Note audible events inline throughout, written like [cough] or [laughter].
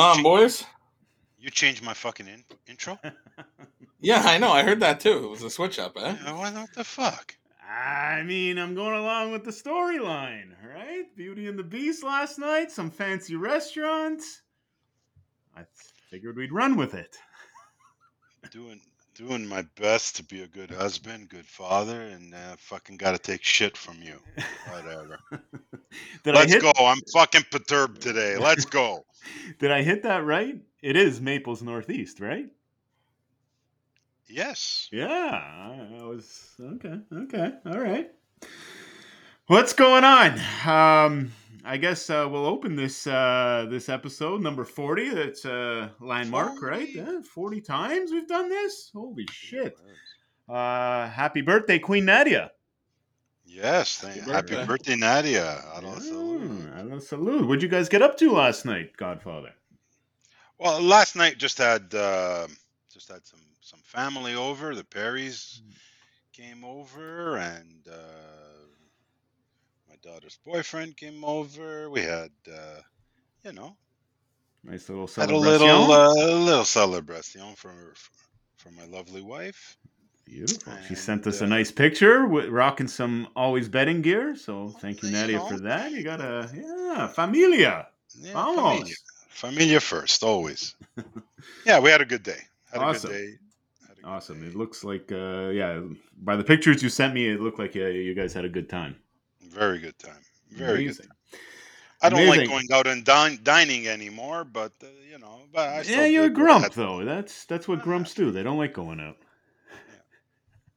What's going on, boys? You changed my fucking in- intro? [laughs] Yeah, I know. I heard that too. It was a switch up, eh? Yeah, what, what the fuck? I mean, I'm going along with the storyline, right? Beauty and the Beast last night, some fancy restaurants. I figured we'd run with it. [laughs] Doing doing my best to be a good husband, good father, and uh, fucking got to take shit from you. [laughs] Whatever. Let's hit, go. I'm fucking perturbed today. Let's go. [laughs] Did I hit that right? It is Maples Northeast, right? Yes. Yeah, I was okay. Okay, all right. What's going on? Um, I guess uh, we'll open this uh, this episode number forty. That's uh, landmark, right? 40. Yeah, forty times we've done this. Holy shit! Uh, happy birthday, Queen Nadia. Yes. Thank, Happy happy, birthday. birthday, Nadia. I don't Mm, I don't salute. What'd you guys get up to last night, Godfather? Well, last night just had uh, just had some some family over. The Perrys came over, and uh, my daughter's boyfriend came over. We had, uh, you know, Nice little had a celebration. little uh, little celebration for for my lovely wife. Beautiful. She and, sent us a uh, nice picture with rocking some always betting gear. So thank you, Nadia, for that. You got a yeah, familia. Yeah, Vamos. familia. Familia first, always. [laughs] yeah, we had a good day. Had Awesome. a good day. A good Awesome. day. It looks like uh yeah, by the pictures you sent me, it looked like uh, you guys had a good time. Very good time. Very Amazing. good. I don't like going out and din- dining anymore, but uh, you know, but Yeah, you're a did what I grump to though. That's that's what grumps do. They don't like going out.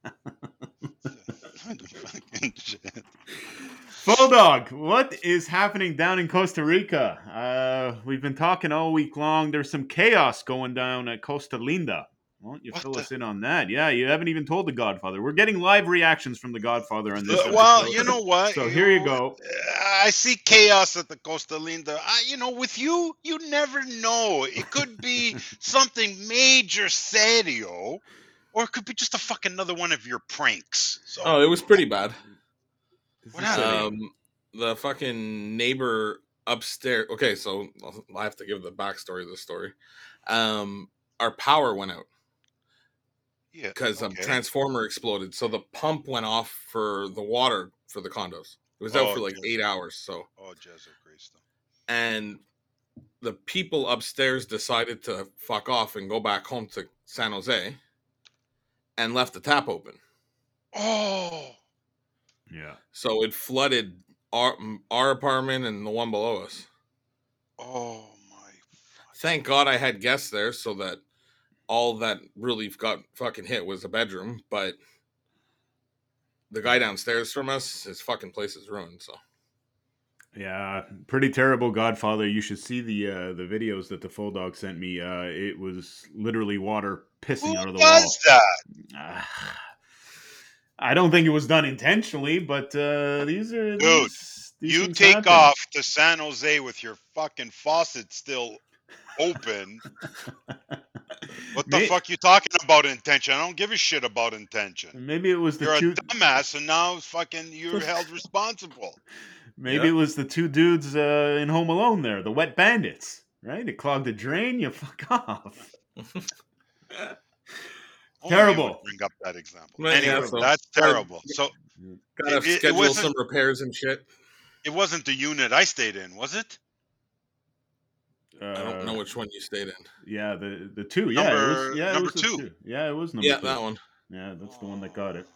[laughs] Bulldog, what is happening down in Costa Rica? Uh, we've been talking all week long. There's some chaos going down at Costa Linda. Why don't you What fill the- us in on that? Yeah, you haven't even told the Godfather. We're getting live reactions from the Godfather on this. Uh, well, you know what? So here you go. I see chaos at the Costa Linda. I, you know, with you, you never know. It could be [laughs] something major, serio, or it could be just a fucking another one of your pranks. So, Oh, it was pretty bad. What happened? Um, the fucking neighbor upstairs. Okay, so I have to give the backstory of the story. Um, our power went out yeah, because a okay. transformer exploded. So the pump went off for the water for the condos. It was out Oh, for like okay. eight hours. So Oh, Jesu Cristo. and the people upstairs decided to fuck off and go back home to San Jose and left the tap open. Oh, yeah. So it flooded our our apartment and the one below us. oh my. Thank God I had guests there so that all that really got fucking hit was a bedroom, but the guy downstairs from us, his fucking place is ruined. So Yeah, pretty terrible Godfather. You should see the uh, the videos that the full dog sent me. Uh, it was literally water pissing Who out of the does wall. that? Ah, I don't think it was done intentionally, but uh, these are Dude, these, these You take happen. off to San Jose with your fucking faucet still open. [laughs] What the fuck you talking about intention? I don't give a shit about intention. Maybe it was the You're two. a dumbass, and now fucking you're held responsible. Maybe Yeah. it was the two dudes uh, in Home Alone there, the wet bandits, right? It clogged the drain. You [laughs] fuck off. Terrible. would Bring up that example. Right, yeah, so- that's terrible. So gotta It- it- it schedule some repairs and shit. it wasn't the unit I stayed in, was it? Uh, I don't know which one you stayed in. Yeah, the the two. Yeah, it was, Number- yeah, it number was the two. Yeah, it was number Yeah, two. that one. Yeah, that's the one that got it.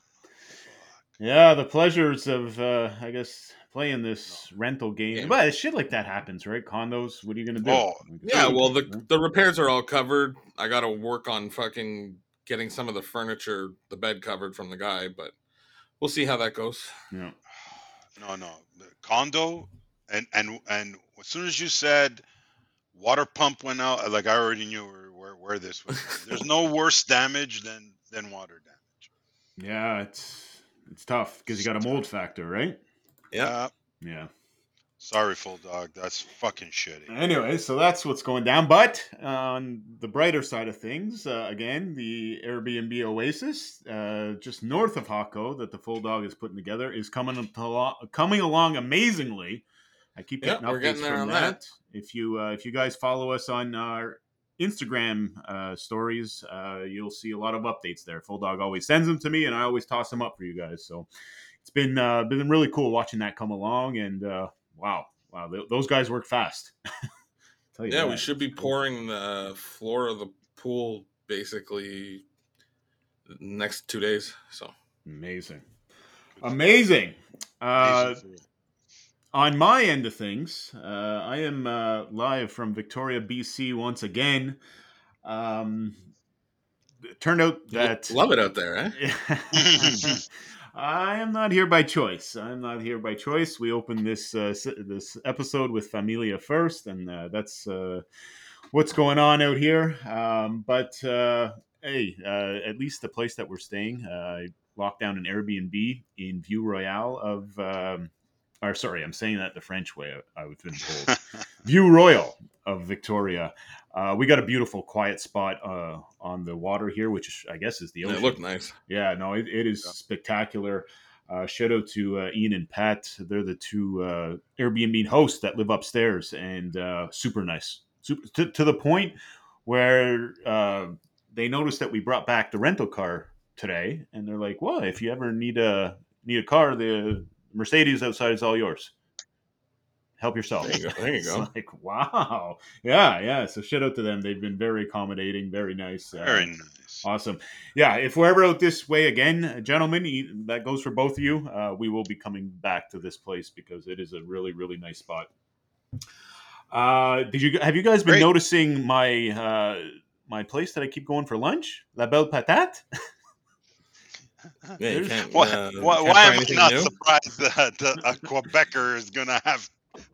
Yeah, the pleasures of uh, I guess playing this rental game. Game. But shit like that happens, right? Condos. What are you gonna do? Oh, Yeah, well, yeah. the the repairs are all covered. I got to work on fucking getting some of the furniture, the bed covered from the guy, but we'll see how that goes. yeah. [sighs] No, no. The condo and and and as soon as you said water pump went out, like I already knew where where, where this was. [laughs] There's no worse damage than than water damage. Yeah, it's it's tough because you got a mold factor, right? Yeah. Uh, Yeah. sorry, full dog. That's fucking shitty. Anyway, so that's what's going down. But on the brighter side of things, uh, again, the Airbnb Oasis, uh, just north of Jacó, that the full dog is putting together, is coming alo- coming along amazingly. I keep Yeah, getting we're updates getting there from on that. that. If you uh, if you guys follow us on our Instagram uh, stories, uh, you'll see a lot of updates there. Full dog always sends them to me, and I always toss them up for you guys. So it's been uh, been really cool watching that come along, and uh, wow, wow, th- those guys work fast. [laughs] Tell you Yeah, we should be pouring the floor of the pool basically next two days. So Amazing. Amazing. Uh, Amazing food. On my end of things, uh, I am uh, live from Victoria, BC once again. Um, it turned out that love it out there, eh? [laughs] I am not here by choice. I'm not here by choice. We opened this uh, this episode with Familia first, and uh, that's uh, what's going on out here. Um, but uh, hey, uh, at least the place that we're staying, uh, I locked down an Airbnb in View Royale of. Um, or sorry, I'm saying that the French way. I, I've been told. [laughs] View Royal of Victoria. Uh, we got a beautiful, quiet spot uh, on the water here, which I guess is the And ocean. it looked nice. Yeah, no, it, it is Yeah. spectacular. Uh, shout out to uh, Ian and Pat. They're the two uh, Airbnb hosts that live upstairs, and uh, super nice. Super, to, to the point where uh, they noticed that we brought back the rental car today, and they're like, "Well, if you ever need a need a car, the Mercedes outside is all yours. Help yourself." There you go. There you go. [laughs] [laughs] like, wow, yeah, yeah. So shout out to them. They've been very accommodating, very nice. Uh, Very nice. Awesome. Yeah, if we're ever out this way again, uh, gentlemen, that goes for both of you. Uh, we will be coming back to this place because it is a really, really nice spot. Uh, did you have you guys been Great. noticing my uh, my place that I keep going for lunch, La Belle Patate? [laughs] [laughs] Yeah, you can't. Why, uh, why, can't why am I not new? surprised that a Quebecer is gonna have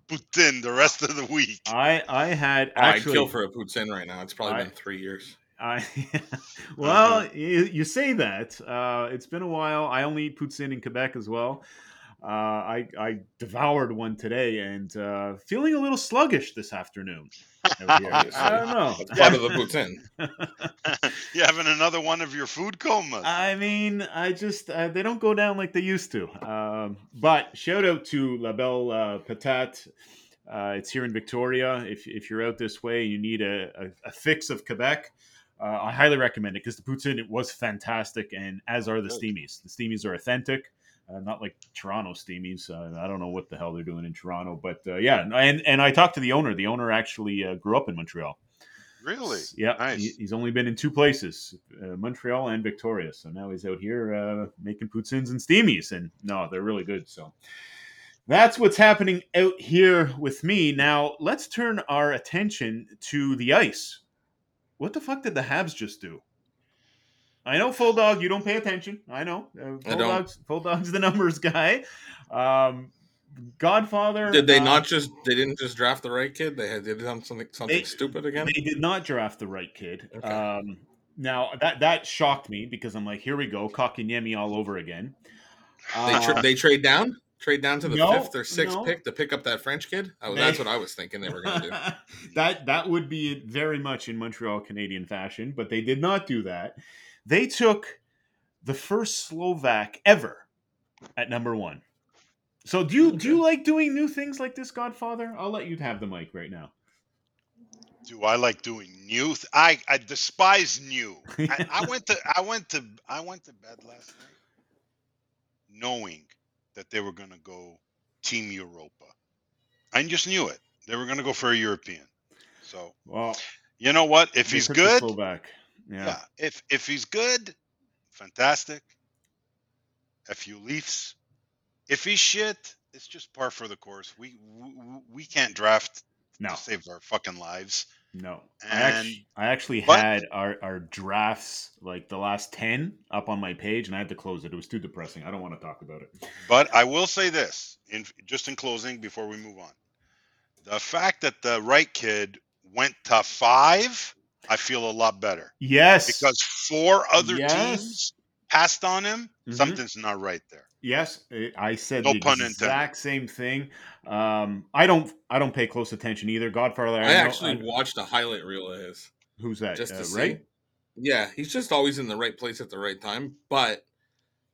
poutine the rest of the week? I I had Oh, I'd actually kill for a poutine right now. It's probably I- been three years. I [laughs] [laughs] well, Uh-huh. you, you say that. Uh, it's been a while. I only eat poutine in Quebec as well. Uh, I I devoured one today and uh, feeling a little sluggish this afternoon. out here. [laughs] I don't know. It's part of the [laughs] poutine. [laughs] you having another one of your food comas? I mean, I just uh, they don't go down like they used to. Um, but shout out to La Belle uh, Patate. Uh, it's here in Victoria. If, if you're out this way, and you need a, a, a fix of Quebec. Uh, I highly recommend it because the poutine it was fantastic, and as are the steamies. The steamies are authentic, uh, not like Toronto steamies. Uh, I don't know what the hell they're doing in Toronto, but uh, yeah. And and I talked to the owner. The owner actually uh, grew up in Montreal. really? Yeah, Nice. he- he's only been in two places, uh, Montreal and Victoria. So now he's out here uh, making poutines and steamies, and no, they're really good. So that's what's happening out here with me. Now let's turn our attention to the ice. What the fuck did the Habs just do? I know, full dog, you don't pay attention. I know, uh, full don't. dog's full dog's the [laughs] numbers guy. Um, Godfather. Did they uh, not just? They didn't just draft the right kid. They had did them something something They- stupid again. They did not draft the right kid. Okay. Um, now that that shocked me because I'm like, here we go, Kotkaniemi all over again. They Uh, tra- they trade down, trade down to the no, fifth or sixth no. pick to pick up that French kid. Oh, that's what I was [laughs] thinking they were going to do. that that would be very much in Montreal Canadien fashion, but they did not do that. They took the first Slovak ever at number one. So do you do you like doing new things like this, Godfather? I'll let you have the mic right now. Do I like doing new? Th- I I despise new. I, I [laughs] went to I went to I went to bed last night knowing that they were gonna go Team Europa. I just knew it. They were gonna go for a European. So Well, you know what? If he's good, Slovak. Yeah. yeah. If if he's good, fantastic. a few Leafs. If he's shit, it's just par for the course. We we, we can't draft No, to save our fucking lives. no. I And- actually, I actually but- had our, our drafts like the last ten up on my page, and I had to close it. It was too depressing. I don't want to talk about it. But I will say this, in just in closing, before we move on, the fact that the right kid went to five, I feel a lot better Yes, because four other Yes. teams passed on him. Mhm. Something's not right there. Yes, I- I said No the pun intended. exact same thing. Um, I don't, I don't pay close attention either. Godfather, I, I actually I- watched a highlight reel of his. who's that? just to uh, see. Yeah, he's just always in the right place at the right time, but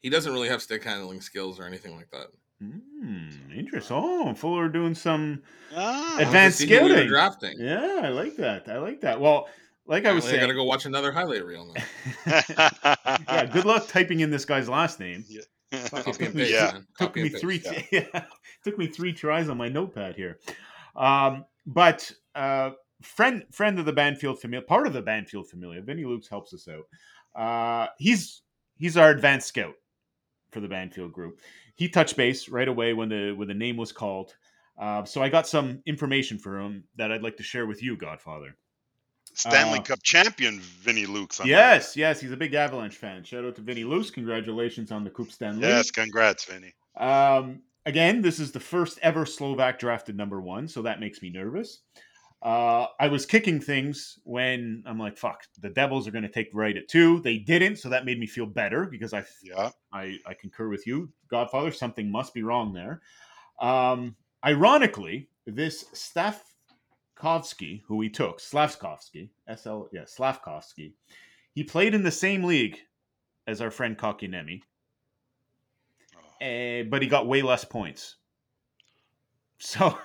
he doesn't really have stick handling skills or anything like that. Hmm, interesting. Oh, Fuller doing some Ah, Advanced see who we were scouting. drafting. Yeah, I like that. I like that. Well, like I was Apparently I gotta go watch another highlight reel now. [laughs] yeah. Good luck typing in this guy's last name. Copy and me- paste, yeah. Took me and paste. three. yeah. [laughs] yeah, took me three tries on my notepad here. Um, but uh, friend friend of the Banfield familia, part of the Banfield familia, Vinny Lukes helps us out. Uh, he's he's our advanced scout for the Banfield group. He touched base right away when the when the name was called. Uh, so I got some information for him that I'd like to share with you, Godfather. Stanley Uh, Cup champion Vinny Lukes. I'm Yes, yes, he's a big Avalanche fan. Shout out to Vinny Luce. Congratulations on the Coupe Stanley. Yes, congrats, Vinny. Um, again, this is the first ever Slovak drafted number one, so that makes me nervous. Uh, I was kicking things when I'm like, "Fuck, the Devils are going to take right at two. They didn't, so that made me feel better because I, Yeah. I, I concur with you, Godfather. Something must be wrong there. Um, ironically, this Stavkovsky, who we took, Slavkovsky, S L, yeah, Slavkovsky, he played in the same league as our friend Kotkaniemi Oh. eh, but he got way less points. [laughs] So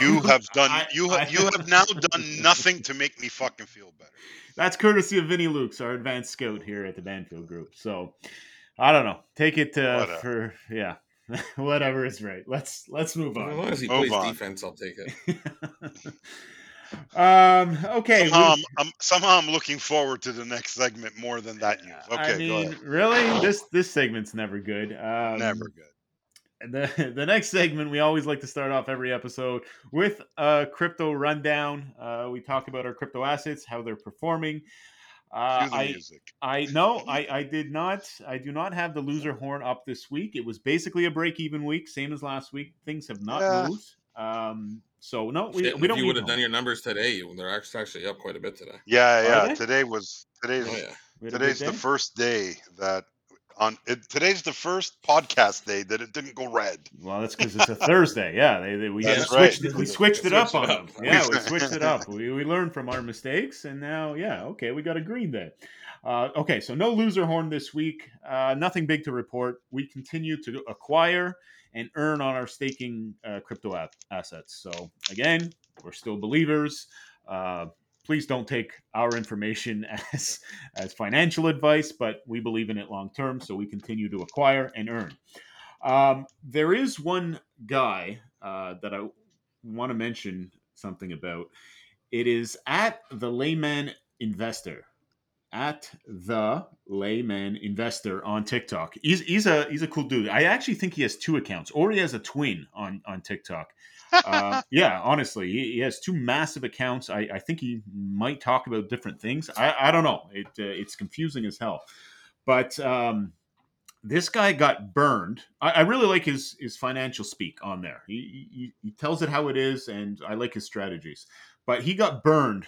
You have done. I- you I- have. You have now done [laughs] nothing to make me fucking feel better. That's courtesy of Vinny Lukes, our advanced scout here at the Banfield Group. So I don't know. Take it uh, for yeah, [laughs] whatever is right. Let's let's move on. As long on. as he Move plays on. defense, I'll take it. [laughs] um. Okay. Somehow, we- I'm, I'm somehow I'm looking forward to the next segment more than that news. Okay, I go mean, ahead. really, this this segment's never good. Um, Never good. the [laughs] the next segment we always like to start off every episode with a crypto rundown uh, we talk about our crypto assets how they're performing uh, I, music. I no I, [laughs] I did not I do not have the loser horn up this week it was basically a break even week same as last week things have not Yeah. moved um, so no we, Shit, we don't you would have done your numbers today, they're actually actually up quite a bit today. Yeah, yeah. Today was today's Oh yeah. We had a good today's the day? first day that on it, today's the first podcast day that it didn't go red. Well, that's because it's a Thursday. Yeah, they, they, we switched right. it, we switched it up on them. Yeah, we switched it up. We, we learned from our mistakes, and now yeah, okay, we got a green day. Uh, okay, so no loser horn this week. Uh, nothing big to report. We continue to acquire and earn on our staking uh, crypto app assets. So again, we're still believers. Please don't take our information [laughs] as as financial advice, but we believe in it long term, so we continue to acquire and earn. Um, there is one guy uh, that I want to mention something about. It is at the Layman Investor, at the Layman Investor on TikTok. He's he's a he's a cool dude. I actually think he has two accounts, or he has a twin on on TikTok. Uh, yeah, honestly, he, he has two massive accounts. I, I think he might talk about different things. I, I don't know. It uh, it's confusing as hell. But um, this guy got burned. I, I really like his his financial speak on there. He, he he tells it how it is, and I like his strategies. But he got burned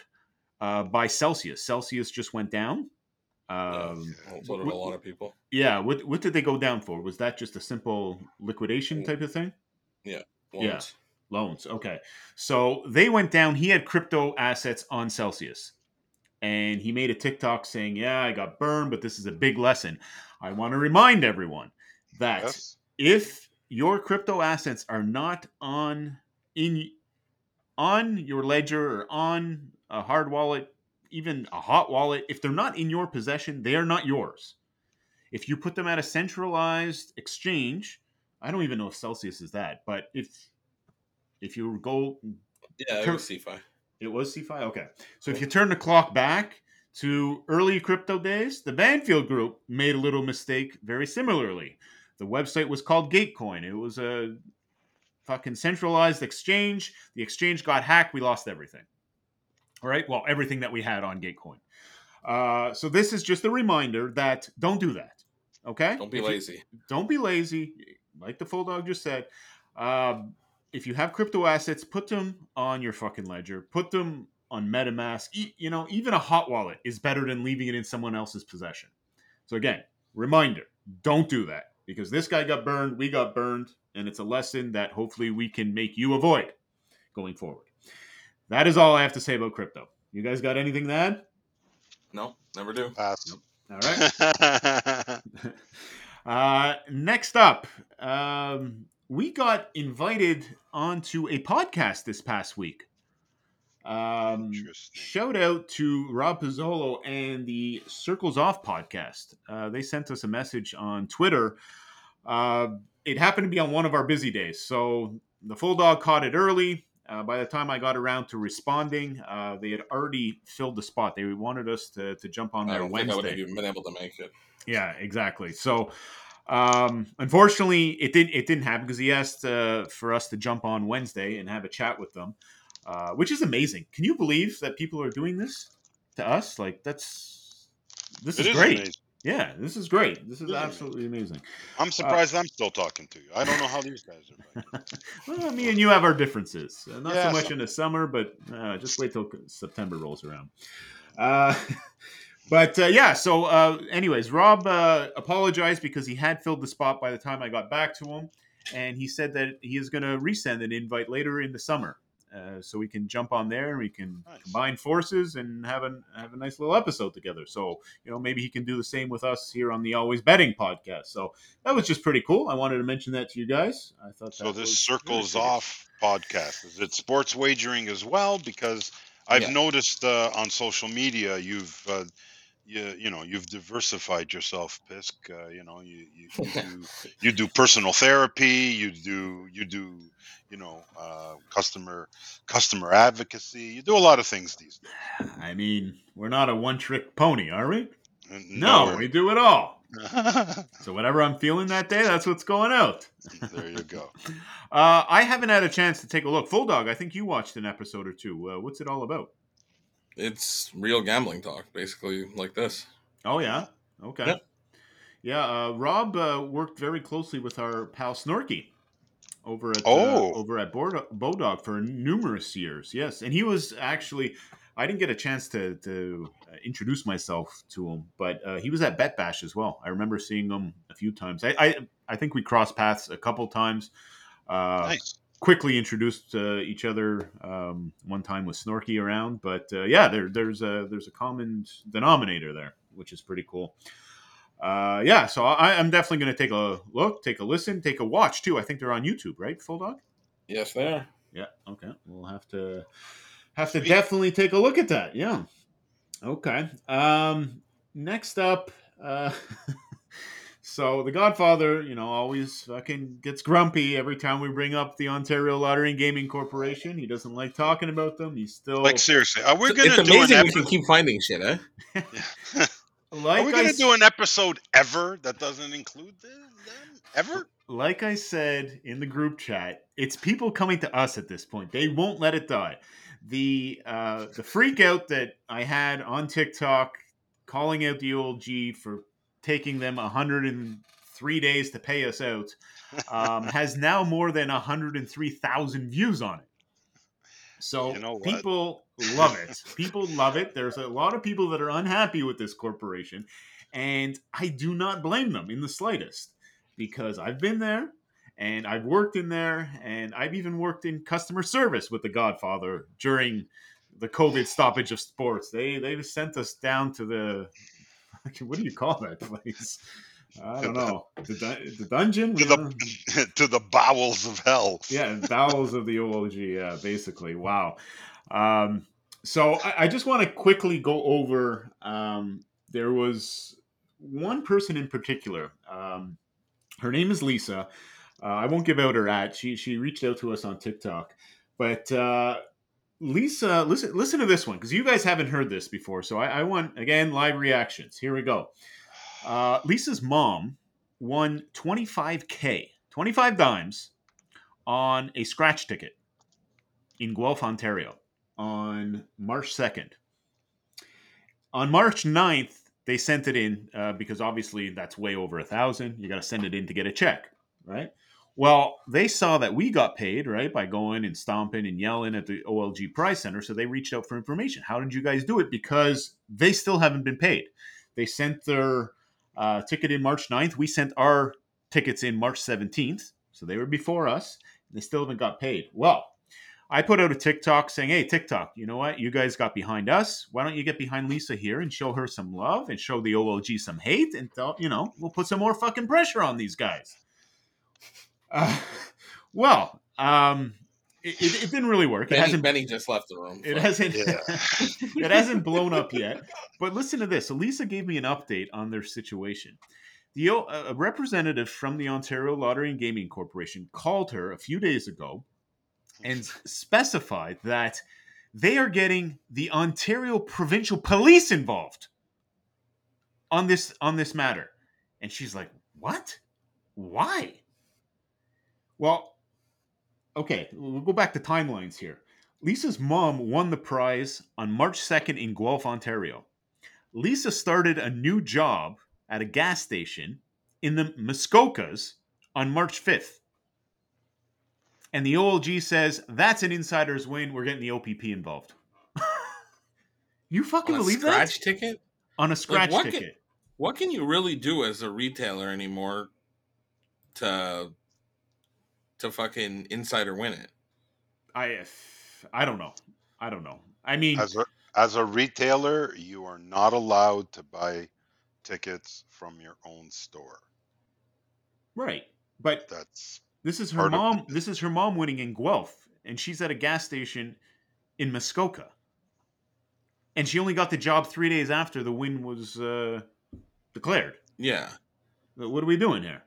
uh, by Celsius. Celsius just went down. Um, Well, so did a lot of people. yeah. What what did they go down for? Was that just a simple liquidation type of thing? Yeah. Loans. Loans. Okay. So they went down. He had crypto assets on Celsius. And he made a TikTok saying, Yeah, I got burned, but this is a big lesson. I want to remind everyone that Yes. if your crypto assets are not on in on your ledger or on a hard wallet, even a hot wallet, if they're not in your possession, they are not yours. If you put them at a centralized exchange, I don't even know if Celsius is that, but if if you go Yeah, it was CeFi. it was CeFi? Okay. So if you turn the clock back to early crypto days, the Banfield Group made a little mistake very similarly. The website was called Gatecoin. It was a fucking centralized exchange. The exchange got hacked. We lost everything. All right. Well, everything that we had on Gatecoin. Uh, so this is just a reminder that don't do that. Okay. Don't be If you- lazy. don't be lazy. Like the full dog just said. Um, if you have crypto assets, put them on your fucking ledger. Put them on MetaMask. E- you know, even a hot wallet is better than leaving it in someone else's possession. So again, reminder: don't do that because this guy got burned, we got burned, and it's a lesson that hopefully we can make you avoid going forward. That is all I have to say about crypto. You guys got anything to add? No, never do. Pass. All right. [laughs] [laughs] uh, next up, um, we got invited onto a podcast this past week. Um, shout out to Rob Pizzolo and the Circles Off podcast. Uh, they sent us a message on Twitter. Uh, it happened to be on one of our busy days, so the full dog caught it early. Uh, by the time I got around to responding, uh, they had already filled the spot. They wanted us to, to jump on I there think I would have even been able to make it. Yeah, exactly. So, um, unfortunately, it didn't it didn't happen because he asked uh, for us to jump on Wednesday and have a chat with them, uh, which is amazing. Can you believe that people are doing this to us? Like that's this is is great. amazing. Yeah, this is great. This is is absolutely amazing. I'm surprised I'm still talking to you. I don't know how these guys are. [laughs] Well, me and you have our differences. Uh, not Yeah, so much some- in the summer, but uh, just wait till September rolls around. [laughs] But uh, yeah, so uh, anyways, Rob uh, apologized because he had filled the spot by the time I got back to him, and he said that he is going to resend an invite later in the summer. Uh, so we can jump on there and we can Nice. combine forces and have a have a nice little episode together. So you know maybe he can do the same with us here on the Always Betting podcast. So that was just pretty cool. I wanted to mention that to you guys. I thought So this circles off podcast is it sports wagering as well? Because I've Yeah. noticed uh, on social media you've uh, you, you know you've diversified yourself, Pisk. Uh, you know you you, you, [laughs] do, you do personal therapy. You do you do you know uh, customer customer advocacy. You do a lot of things these days. I mean, we're not a one trick pony, are we? And No, we do it all. [laughs] So whatever I'm feeling that day, that's what's going out. there you go. [laughs] Uh, I haven't had a chance to take a look. Full Dog, I think you watched an episode or two. Uh, what's it all about? It's real gambling talk, basically like this. Oh yeah, okay. Yep. Yeah, uh, Rob uh, worked very closely with our pal Snorky over at Oh. uh, over at Bord- Bodog for numerous years. Yes, and he was actually. I didn't get a chance to to uh, introduce myself to him, but uh, he was at Bet Bash as well. I remember seeing him a few times. I I, I think we crossed paths a couple times. Uh, Nice. Quickly introduced uh, each other um, one time with Snorky around, but uh, yeah, there, there's a there's a common denominator there, which is pretty cool. Uh, yeah, so I, I'm definitely going to take a look, take a listen, take a watch too. I think they're on YouTube, right, Full Dog? Yes, they are. Yeah. Okay. We'll have to have to definitely take a look at that. Yeah. Okay. Um, next up, uh, [laughs] so the Godfather, you know, always fucking gets grumpy every time we bring up the Ontario Lottery and Gaming Corporation. He doesn't like talking about them. He's still Like seriously, are we It's- gonna it's do an amazing we can keep finding shit, eh? [laughs] like Are we gonna s- do an episode ever that doesn't include them? them? Ever? like I said in the group chat, it's people coming to us at this point. They won't let it die. The uh, the freak out that I had on TikTok calling out the OLG for taking them 103 days to pay us out um, [laughs] has now more than 103,000 views on it. So You know people love it. People love it. There's a lot of people that are unhappy with this corporation, and I do not blame them in the slightest because I've been there and I've worked in there and I've even worked in customer service with the Godfather during the COVID stoppage of sports. They they've sent us down to the what do you call that place? I don't know. The, dun- the dungeon? to the [laughs] to the bowels of hell. yeah, bowels of the OLG. Yeah, basically. Wow. Um, so I, I just want to quickly go over. Um, there was one person in particular. Um, her name is Lisa. Uh, I won't give out her at. She she reached out to us on TikTok, but uh, Lisa, listen listen to this one because you guys haven't heard this before. So I, I want again live reactions. Here we go. Uh, Lisa's mom won 25k, 25 dimes on a scratch ticket in Guelph, Ontario on March 2nd. On March 9th, they sent it in uh, because obviously that's way over a thousand. You got to send it in to get a check, right? Well, they saw that we got paid, right, by going and stomping and yelling at the OLG Prize Center. So they reached out for information. How did you guys do it? Because they still haven't been paid. They sent their uh, ticket in March 9th. We sent our tickets in March 17th. So they were before us. They still haven't got paid. Well, I put out a TikTok saying, "Hey, TikTok, you know what? You guys got behind us. Why don't you get behind Lisa here and show her some love and show the OLG some hate and th- you know we'll put some more fucking pressure on these guys." Uh, [laughs] well, um, it, it, it didn't really work. It hasn't. Benny just left the room. It hasn't. Yeah. [laughs] it hasn't blown up yet. But listen to this. Elisa gave me an update on their situation. The O- a representative from the Ontario Lottery and Gaming Corporation called her a few days ago and specified that they are getting the Ontario Provincial Police involved on this on this matter. And she's like, "What? Why?" Well, okay, we'll go back to timelines here. Lisa's mom won the prize on March 2nd in Guelph, Ontario. Lisa started a new job at a gas station in the Muskokas on March 5th. And the OLG says that's an insider's win. We're getting the OPP involved. [laughs] you fucking believe that? On a scratch that? ticket? On a scratch what can- ticket. What can you really do as a retailer anymore to to fucking insider win it? I I don't know. I don't know. I mean, As a as a retailer, you are not allowed to buy tickets from your own store. right. But That's This is her part of mom. This is her mom winning in Guelph, and she's at a gas station in Muskoka. And she only got the job three days after the win was uh, declared. Yeah. What are we doing here?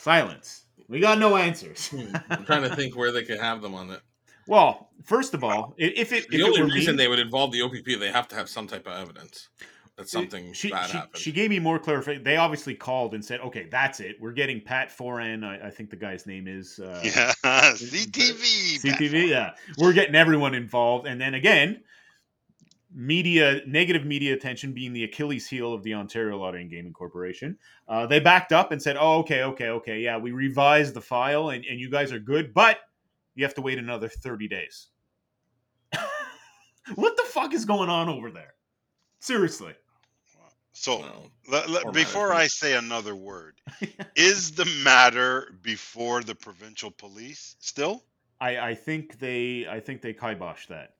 Silence. We got no answers. I'm trying to think where they could have them on it. well, first of all, if it The if it only were reason me, they would involve the OPP, they have to have some type of evidence that something she, bad she, happened. she gave me more clarification. They obviously called and said, "Okay, that's it. We're getting Pat Foran. I, I think the guy's name is uh, yeah, [laughs] CTV. CTV, yeah. We're getting everyone involved. And then again, media, negative media attention being the Achilles heel of the Ontario Lottery and Gaming Corporation. Uh, they backed up and said, oh, okay, okay, okay. Yeah, we revised the file and, and you guys are good, but you have to wait another 30 days. [laughs] what the fuck is going on over there? Seriously. So No. le- le- Or before management. I say another word, [laughs] is the matter before the provincial police still? I, I think they I think they kiboshed that.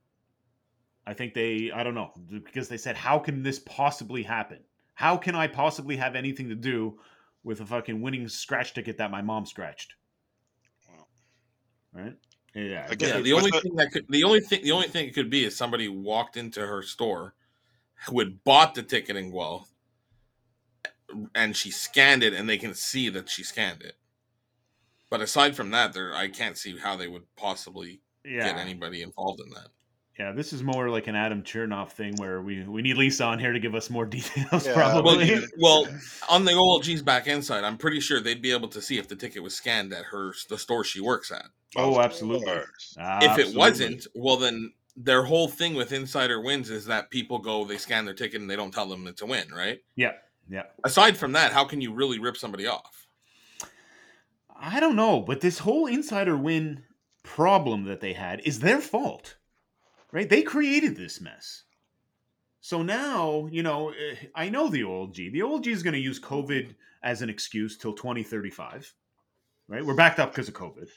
I think they I don't know because they said how can this possibly happen? How can I possibly have anything to do with a fucking winning scratch ticket that my mom scratched? Well, Right? Yeah. Again, Yeah, the only the- thing that could the only thing the only thing it could be is somebody walked into her store who had bought the ticket in Guelph and she scanned it and they can see that she scanned it. But aside from that, there I can't see how they would possibly get anybody involved in that. Yeah, this is more like an Adam Chernoff thing where we, we need Lisa on here to give us more [laughs] details, Yeah, Well, probably. you- [laughs] well, on the OLG's back end side, I'm pretty sure they'd be able to see if the ticket was scanned at her the store she works at. oh, absolutely. course. if it wasn't, well then their whole thing with insider wins is that people go, they scan their ticket and they don't tell them it's a win, right? Yeah, yeah. Aside from that, how can you really rip somebody off? I don't know, but this whole insider win problem that they had is their fault, right? They created this mess. So now, you know, eh, I know the OLG. The OLG is going to use COVID as an excuse till 2035, right? We're backed up because of COVID.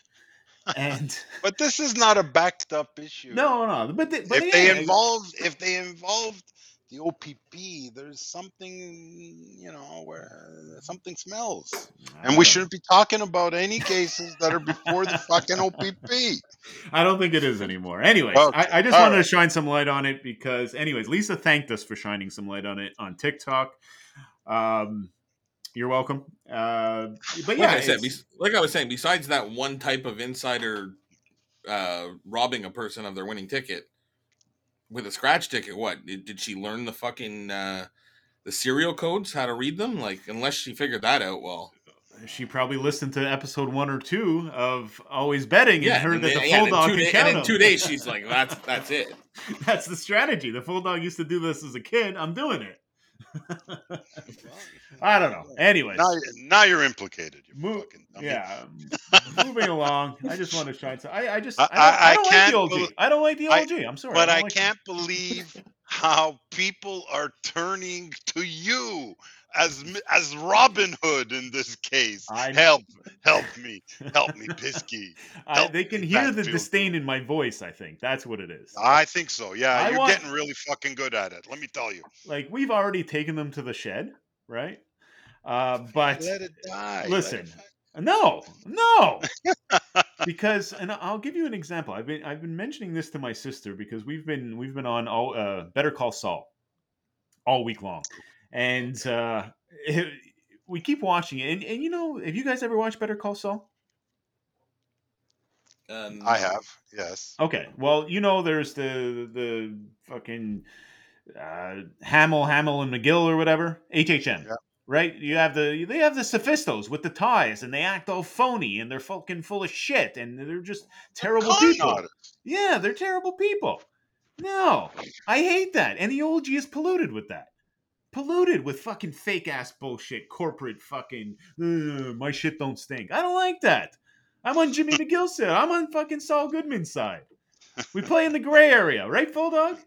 And [laughs] But this is not a backed up issue. no, no, but, they, but if they yeah, involved, if they involved the OPP, there's something, you know, where something smells, I and we shouldn't be talking about any cases that are before the fucking OPP. I don't think it is anymore. Anyway, Okay, I, I just all wanted right. to shine some light on it because, anyways, Lisa thanked us for shining some light on it on TikTok. Um, you're welcome. Uh, but yeah, like I said, like I was saying, besides that one type of insider uh, robbing a person of their winning ticket with a scratch ticket, what did, did she learn the fucking uh, the serial codes, how to read them. Like unless she figured that out, well, She probably listened to episode one or two of Always Betting and heard and that then- the yeah, full dog can da- count and in two days she's [laughs] like, that's that's it. That's the strategy. The full dog used to do this as a kid. I'm doing it. [laughs] I don't know. Anyways, Now, now you're implicated. You Mo- fucking dummy. yeah. [laughs] Um, moving along. I just want to shine. some- I, I just I- I, don't, I, I- I don't like can't the OG. bel- I don't like the I- OG. I'm sorry. But don't I like can't believe how people are turning to you as as Robin Hood in this case. Help, help me, help me, Pisky. [laughs] I, help they can me hear the disdain in my voice. I think that's what it is. I think so. Yeah, I you're want- getting really fucking good at it. Let me tell you. Like we've already taken them to the shed, right? Uh, but Let it die. it listen. No, no. [laughs] because and I'll give you an example. I've been I've been mentioning this to my sister because we've been we've been on all uh, Better Call Saul all week long, and uh, [laughs] we keep watching it. And, and you know, have you guys ever watched Better Call Saul? And I have. Yes. Okay, well, you know, there's the the fucking uh, Hamill, Hamill and McGill or whatever, HHM. Yeah. Right? You have the they have the Sophistos with the ties, and they act all phony, and they're fucking full of shit, and they're just terrible Con people. artists. Yeah, they're terrible people. No, I hate that, and the OG is polluted with that. Polluted with fucking fake ass bullshit, corporate fucking. "Uh, my shit don't stink. I don't like that. I'm on Jimmy McGill's side. I'm on fucking Saul Goodman's side. We [laughs] play in the gray area, right, Full Dog?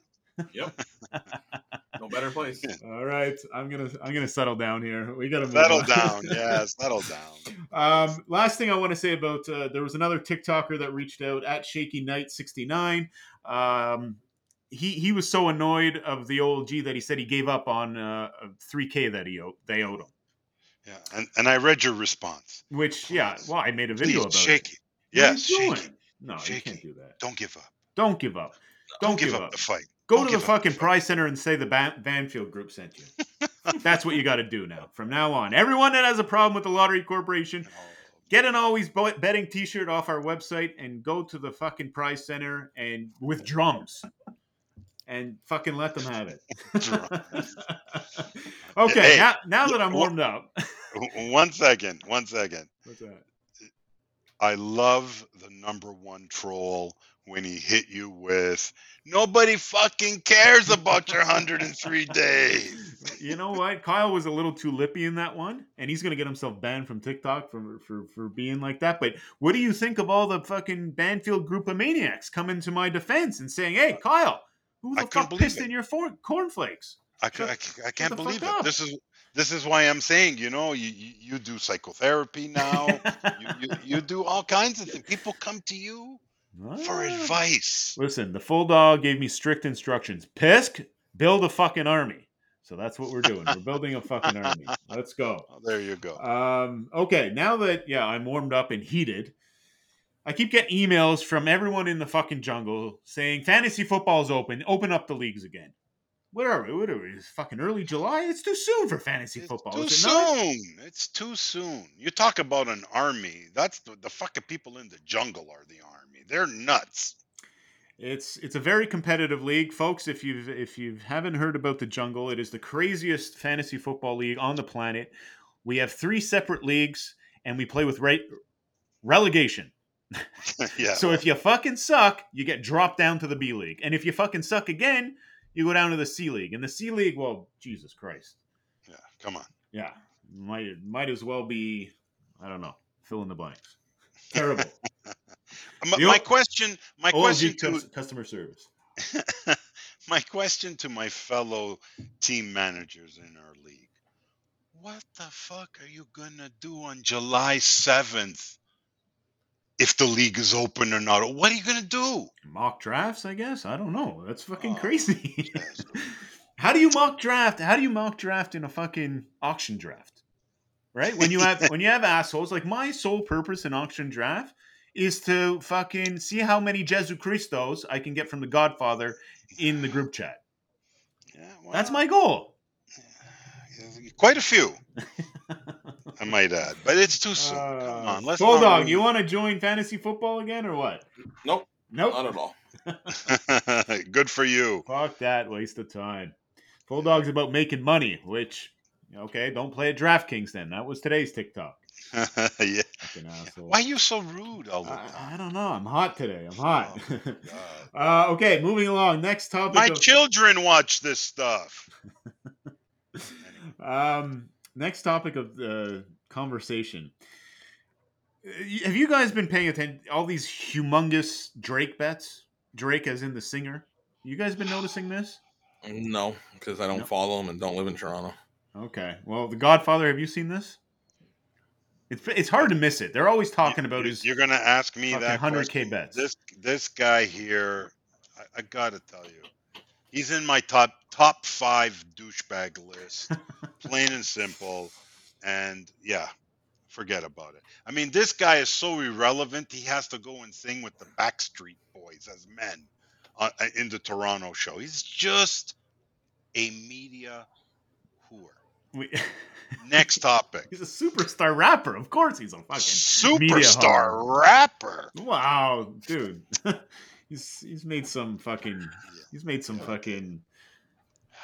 Yep. [laughs] no better place. All right, I'm gonna I'm gonna settle down here. We gotta Settle down. [laughs] Yeah, settle down. Um, last thing I want to say about uh, there was another TikToker that reached out at Shaky Knight sixty nine. Um, he he was so annoyed of the OLG that he said he gave up on uh, three K that he owed, they owed him. Yeah, and and I read your response. Which yeah, well I made a video Please, about shake it. it. Yes, shake it. No, you can't do that. Don't give up. Don't give up. Don't, give, give, up. the fight. Go Don't to the up the fucking fight. prize center and say the Ban- Banfield group sent you. [laughs] That's what you got to do now. From now on, everyone that has a problem with the Lottery Corporation, Oh, get an always betting T-shirt off our website and go to the fucking prize center and with drums and fucking let them have it. [laughs] okay, Hey, now, now that I'm warmed up, One second. One second. what's that? I love the number one troll when he hit you with nobody fucking cares about your 103 [laughs] days. You know what? Kyle was a little too lippy in that one, and he's gonna get himself banned from TikTok for for for being like that. But what do you think of all the fucking Banfield group of maniacs coming to my defense and saying, "Hey, Kyle, who I the fuck believe pissed it. in your for- cornflakes?" I, Shut- I, I can't believe up. it. This is this is why I'm saying, you know, you you, you do psychotherapy now. [laughs] you, you you do all kinds of things. People come to you for Ah. advice. Listen, the full dog gave me strict instructions. Pisk, build a fucking army. So that's what we're doing. We're building a fucking army. [laughs] Let's go. Oh, there you go. Um, okay, now that yeah, I'm warmed up and heated, I keep getting emails from everyone in the fucking jungle saying fantasy football's open. Open up the leagues again. What are we? What are we? It's fucking early July. It's too soon for fantasy It's football. too it not? soon. It's too soon. You talk about an army. That's the, the fucking people in the jungle are the army. They're nuts. It's it's a very competitive league, folks. If you've if you haven't heard about the jungle, it is the craziest fantasy football league on the planet. We have three separate leagues, and we play with re- relegation. [laughs] yeah. So if you fucking suck, you get dropped down to the B League. And if you fucking suck again, you go down to the C League. And the C League, well, Jesus Christ. yeah. Come on. Yeah. Might might as well be I don't know, fill in the blanks. Terrible. [laughs] My, my question. My OG question to cus- customer service. [laughs] my question to my fellow team managers in our league. What the fuck are you gonna do on July seventh? If the league is open or not, what are you gonna do? Mock drafts, I guess. I don't know. That's fucking Oh, crazy. [laughs] How do you mock draft? How do you mock draft in a fucking auction draft? Right? When you have [laughs] when you have assholes, like my sole purpose in auction draft is to fucking see how many Jesu Christos I can get from the Godfather in the group chat. Yeah, That's my goal. quite a few. [laughs] I might add, but it's too soon. Come on, let's Bulldog, not Uh, you want to join fantasy football again or what? Nope, Nope. not at all. [laughs] Good for you. Fuck that waste of time. Full Dog's about making money, which okay, don't play at DraftKings then. That was today's TikTok. [laughs] yeah. Why are you so rude all the I, I don't know. I'm hot today. I'm hot. Oh, [laughs] uh, okay, moving along. Next topic. My of- children watch this stuff. Um, next topic of the conversation. Have you guys been paying attention? All these humongous Drake bets. Drake, as in the singer. You guys been noticing this? No, because I don't No. follow him and don't live in Toronto. Okay. Well, The Godfather. Have you seen this? It's it's hard to miss it. They're always talking about You- his. You're gonna ask me that 100K bets. This this guy here, I, I gotta tell you, he's in my top top five douchebag list, [laughs] plain and simple. And yeah, forget about it. I mean, this guy is so irrelevant. He has to go and sing with the Backstreet Boys as men uh, in the Toronto show. He's just a media whore. we- [laughs] Next topic. he's a superstar rapper. Of course, he's a fucking Superstar rapper. Wow, dude. [laughs] he's he's made some fucking. He's made some fucking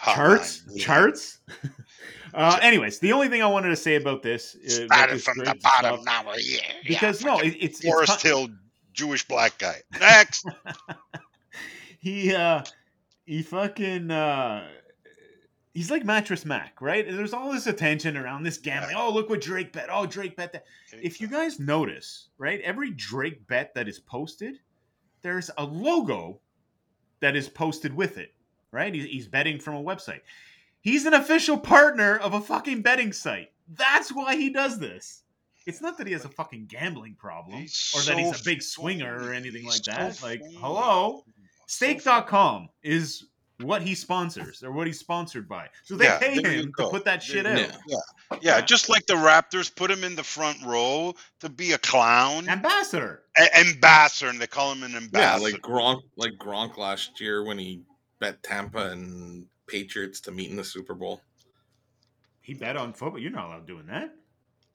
charts. Charts. [laughs] uh, anyways, the only thing I wanted to say about this, uh, Started from the bottom stuff- now. Yeah, because yeah, no, it, it's, it's Forest con- Hill Jewish black guy. Next. [laughs] he uh he fucking uh he's like mattress mac right there's all this attention around this gambling oh look what drake bet oh drake bet that if you guys notice right every drake bet that is posted there's a logo that is posted with it right? He's, he's betting from a website. He's an official partner of a fucking betting site. That's why he does this. It's not that he has a fucking gambling problem He's or that he's a big swinger or anything like that. so like hello? Stake.com is what he sponsors or what he's sponsored by. So they Yeah, pay him to put that shit out. Yeah. funny. Yeah, just like the Raptors put him in the front row to be a clown, Ambassador. A- ambassador, and they call him an Yeah, ambassador. like Gronk, like Gronk last year when he bet Tampa and Patriots to meet in the Super Bowl, He bet on football. You're not allowed doing that.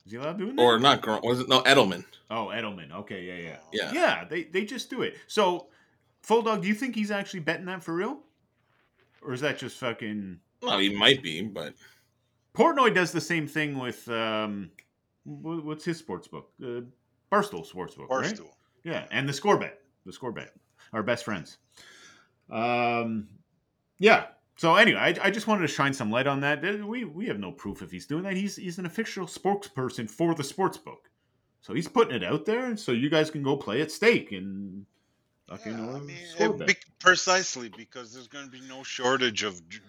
Is he allowed doing that? or not Gronk? Was it no Edelman? oh, Edelman. Okay, yeah, yeah. Yeah. Yeah, they, they just do it. So, Full Dog, do you think he's actually betting that for real? Or is that just fucking. Well, he might be, but Portnoy does the same thing with. um What's his sports book? Uh, Barstool Sportsbook, right? Barstool. Yeah, and the score bet. The score bet. Our best friends. Um, yeah. So anyway, I, I just wanted to shine some light on that. Uh, We we have no proof if he's doing that. He's he's an official spokesperson for the sports book, so he's putting it out there, so you guys can go play at stake and fucking Yeah, I mean, it be- precisely because there's going to be no shortage of Dr-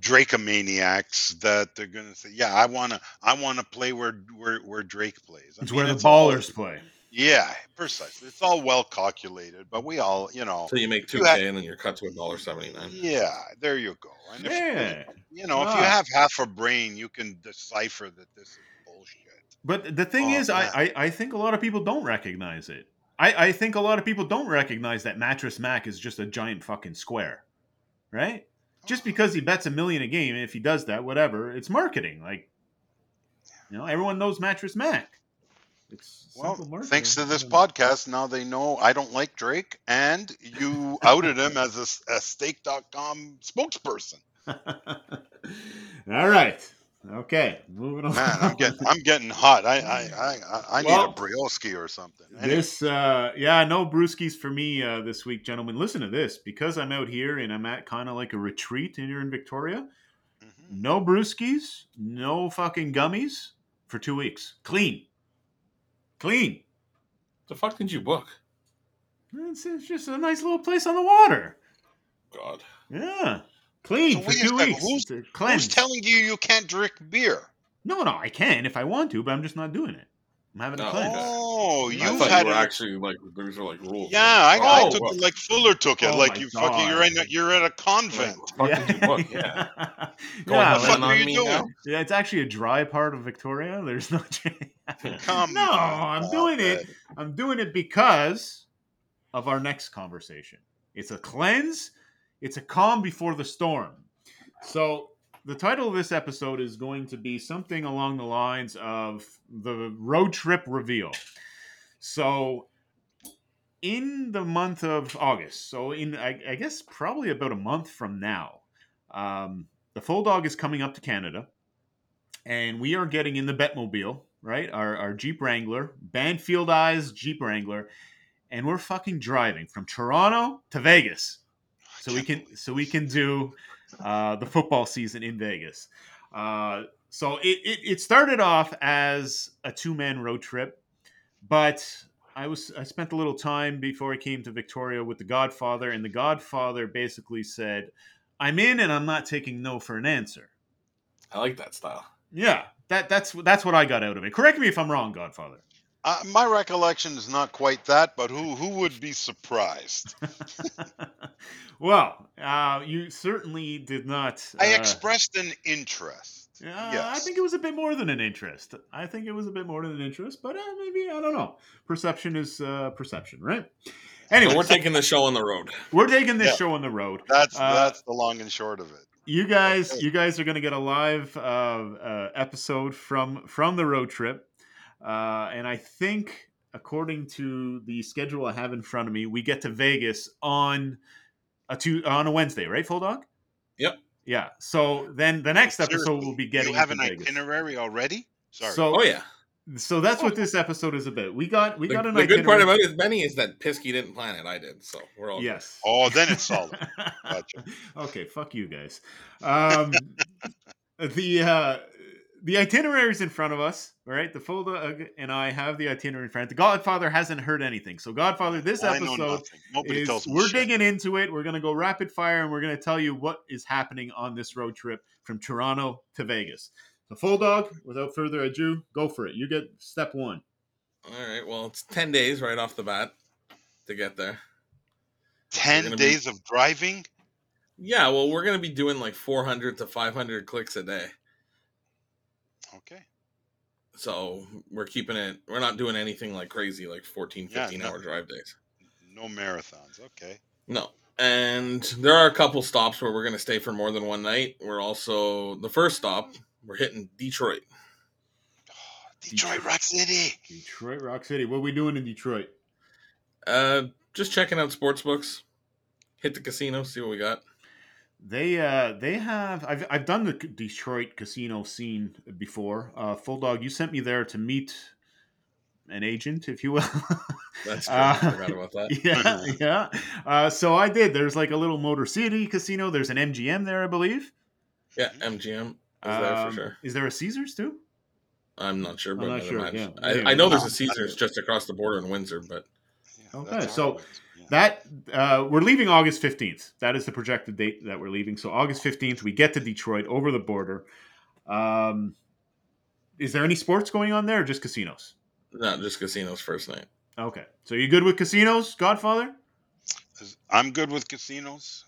Dracomaniacs that they're going to say, "Yeah, I want to, I want to play where where where Drake plays." I It's mean, where the all- ballers play. Yeah, precisely. It's all well calculated, but we all, you know, so you make two K and then you're cut to a dollar seventy nine. yeah, there you go. And if, Yeah. you know, if you have half a brain, you can decipher that this is bullshit. But the thing Oh, is, I, I I think a lot of people don't recognize it. I I think a lot of people don't recognize that Mattress Mac is just a giant fucking square, right? Just because he bets a million a game, and if he does that, whatever, it's marketing. Like, you know, everyone knows Mattress Mac. It's Well, thanks to this podcast, now they know I don't like Drake, and you [laughs] outed him as a stake.com spokesperson. [laughs] All right. Okay. Moving on. Man, I'm getting I'm getting hot. I I I, I- I need Well, a brioski or something. Anyway, This, uh, yeah, no brewskis for me uh, this week, gentlemen. Listen to this because I'm out here and I'm at kind of like a retreat and you're in Victoria. mhm. No brewskis, no fucking gummies for two weeks. Clean. Clean. The fuck did you book? It's, it's just a nice little place on the water. God, Yeah. Clean So for wait a two second, weeks. who's- Who's telling you you can't drink beer? no, no, I can if I want to, but I'm just not doing it. I'm having a Oh, cleanse. Oh, you've thought had you were an- actually like these are like rules. Yeah, I, I Oh, took well, it like Fuller took it. Oh like my you fucking you're in a, you're at a convent. what the fuck did you book? Yeah, [laughs] Going yeah, the fuck are you doing? now? yeah, it's actually a dry part of Victoria. [laughs] There's no. Come no, on, I'm doing it. Ahmed. I'm doing it because of our next conversation. It's a cleanse. It's a calm before the storm. So the title of this episode is going to be something along the lines of the road trip reveal. So in the month of August, so in I, I guess probably about a month from now, um, the full dog is coming up to Canada, and we are getting in the Betmobile, right? Our our Jeep Wrangler, Banfield Eyes Jeep Wrangler, and we're fucking driving from Toronto to Vegas, so we can so we can do uh, the football season in Vegas. Uh, so it, it it started off as a two man road trip, but I was I spent a little time before I came to Victoria with the Godfather, and the Godfather basically said, "I'm in, and I'm not taking no for an answer." I like that style. Yeah, that that's that's what I got out of it. Correct me if I'm wrong, Godfather. Uh, my recollection is not quite that, but who who would be surprised? [laughs] well, uh, you certainly did not. I uh, expressed an interest. Uh, I think it was a bit more than an interest. I think it was a bit more than an interest, but uh, maybe I don't know. Perception is uh, perception, right? Anyway, So we're taking the show on the road. we're taking this Yeah. show on the road. That's Uh, that's the long and short of it. You guys, Okay. you guys are going to get a live uh, uh, episode from from the road trip, uh, and I think according to the schedule I have in front of me, we get to Vegas on a two on a Wednesday, right, Full Dog? Yep. Yeah. So then the next episode Seriously, will be getting You have an Vegas. itinerary already? Sorry. So, Oh yeah. so that's what this episode is about. We got we The, got an the good part itinerary- about it, Benny, is that Pisky didn't plan it. I did, so we're all good. yes. oh, then it's solid. [laughs] Gotcha. okay, fuck you guys. Um, [laughs] the uh, the itinerary is in front of us, all right? The Folda uh, and I have the itinerary in front. The Godfather hasn't heard anything, so Godfather, this oh, I episode. Nobody is, tells we're shit. digging into it. We're gonna go rapid fire, and we're gonna tell you what is happening on this road trip from Toronto to Vegas. So, Full Dog, without further ado, go for it. You get step one. All right. Well, it's ten days right off the bat to get there. Ten gonna be- days of driving. Yeah. Well, we're gonna be doing like 400 to 500 clicks a day. Okay. So we're keeping it. We're not doing anything like crazy, like 14, Yeah, 15 no. hour drive days. No marathons. Okay. No. And there are a couple stops where we're going to stay for more than one night. We're also the first stop. We're hitting Detroit. [sighs] Detroit Rock City. Detroit Rock City. What are we doing in Detroit? Uh, just checking out sports books. Hit the casino, see what we got. They uh they have I've I've done the Detroit casino scene before. Uh Full Dog, you sent me there to meet an agent, if you will. [laughs] That's true. Uh, I forgot about that. [laughs] yeah, [laughs] yeah. Uh, so I did. There's like a little Motor City casino. There's an MGM there, I believe. Yeah, MGM is there Um, for sure. Is there a Caesars too? I'm not sure, but not I'd sure, yeah. I, Anyway, I know there's a Caesars just across the border in Windsor, but Yeah, Okay, that's so how it went. Yeah. That uh, we're leaving August fifteenth. That is the projected date that we're leaving. So August fifteenth, we get to Detroit over the border. Um, is there any sports going on there, or just casinos? not just casinos first night. Okay, so you good with casinos, Godfather? I'm good with casinos.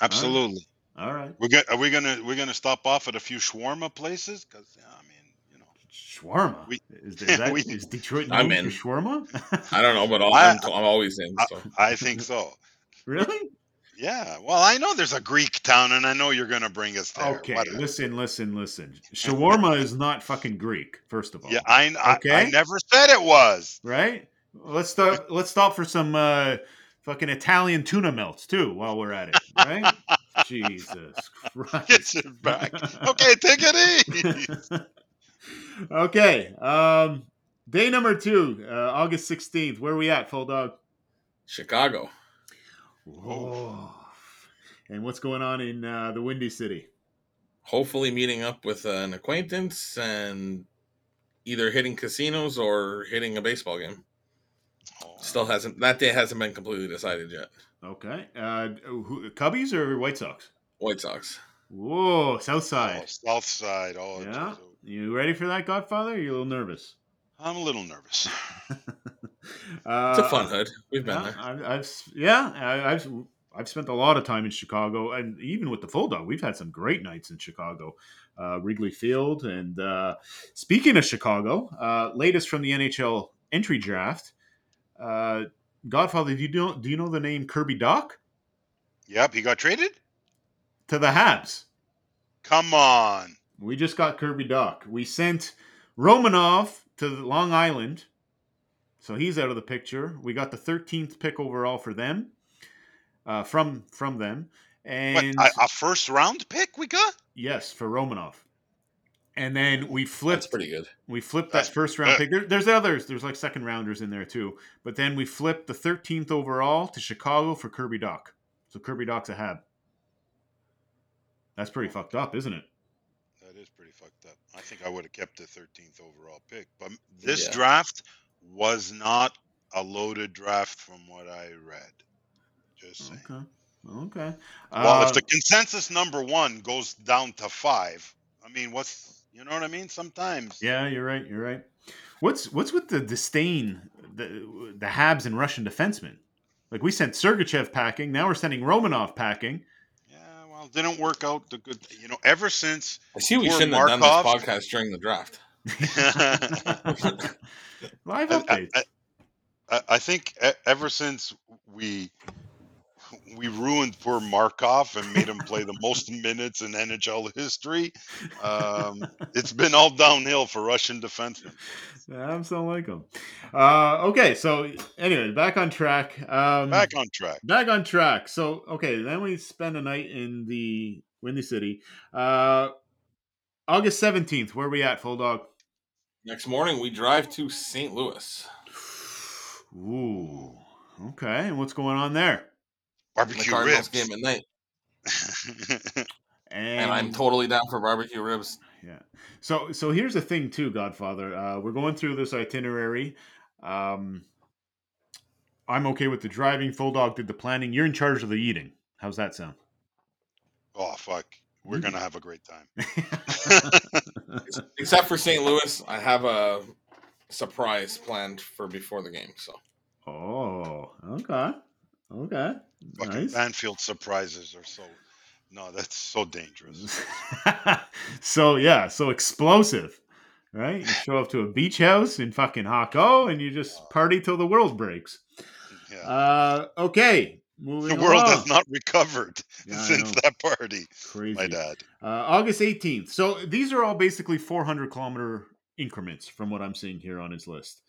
Absolutely. All right, We're go- are we gonna we're gonna stop off at a few shawarma places? Because I mean, you know, shawarma. We- is, is that [laughs] we- is Detroit I'm known in. for shawarma? [laughs] I don't know, but I'll, I- I'm, I'm always in. I, So I think so. [laughs] really? Yeah. Well, I know there's a Greek town, and I know you're gonna bring us there. Okay, Whatever. listen, listen, listen. Shawarma is not fucking Greek. First of all, Yeah, I, I I never said it was. right? Let's stop. Let's stop for some uh, fucking Italian tuna melts too while we're at it, right? Jesus Christ! Gets it back. Okay, take it easy. Okay. Um, day number two, uh, August sixteenth. Where are we at, full dog? Chicago. Oh. And what's going on in uh, the Windy City? Hopefully meeting up with an acquaintance and either hitting casinos or hitting a baseball game. Still hasn't that day hasn't been completely decided yet. Okay. Uh, who, Cubbies or White Sox? White Sox. Whoa, South Oh, Side. South Side. Oh, Yeah. Geez. You ready for that, Godfather? Or you a little nervous? I'm a little nervous. [laughs] uh, It's a fun hood. We've been Yeah, there. I've, I've yeah, I, I've I've spent a lot of time in Chicago, and even with the full dog, we've had some great nights in Chicago, uh, Wrigley Field. And uh, speaking of Chicago, uh, latest from the NHL entry draft, uh, Godfather, do you know do you know the name Kirby Dach Yep, he got traded. to the Habs? Come on. We just got Kirby Dach. We sent Romanov to Long Island, so he's out of the picture. We got the 13th pick overall for them, uh, from from them, What, and a, a first round pick we got? Yes, for Romanov. And then we flipped. That's pretty good. We flipped that That's- first round that- pick. There, there's others. There's like second rounders in there too. But then we flipped the 13th overall to Chicago for Kirby Dach. So Kirby Dach's a Hab. That's pretty fucked up, isn't it? That is pretty fucked up. I think I would have kept the 13th overall pick. But this Yeah. draft was not a loaded draft from what I read. Just saying. Okay. Okay. Well, Uh, if the consensus number one goes down to five, I mean, what's you know what I mean? Sometimes. Yeah, you're right. You're right. What's what's with the disdain, the the Habs and Russian defensemen? Like we sent Sergachev packing. Now we're sending Romanov packing. Yeah. Well, didn't work out the good. You know, ever since. I see we shouldn't have done this podcast during the draft. [laughs] [laughs] Live I, I- updates. I- I, I think e- ever since we we ruined poor Markov and made him play the most [laughs] minutes in NHL history, um, it's been all downhill for Russian defensemen. I'm so like him. Uh, okay, so anyway, back on track. Um, Back on track. back on track. So okay, then we spend a night in the Windy City. Uh, August seventeenth. Where are we at, Full Dog? Next morning, we drive to St. Louis. [sighs] Ooh. Okay, and what's going on there? The Barbecue Cardinals ribs. game at night. And, [laughs] And I'm totally down for barbecue ribs. Yeah. So so here's the thing too, Godfather. Uh, we're going through this itinerary. Um, I'm okay with the driving. Full dog did the planning. You're in charge of the eating. How's that sound? oh fuck, we're Mm. gonna have a great time. [laughs] [laughs] Except for St. Louis, I have a surprise planned for before the game. So oh, okay, okay, Fucking nice. Banfield surprises are so. No, that's so dangerous. [laughs] so yeah, so explosive, right? You show up to a beach house in fucking Jacó, and you just party till the world breaks. [laughs] Yeah. Uh, okay, moving. the world along. has not recovered Yeah, since that party. Crazy. My dad. Uh, August 18th. So these are all basically 400 kilometer increments from what I'm seeing here on his list.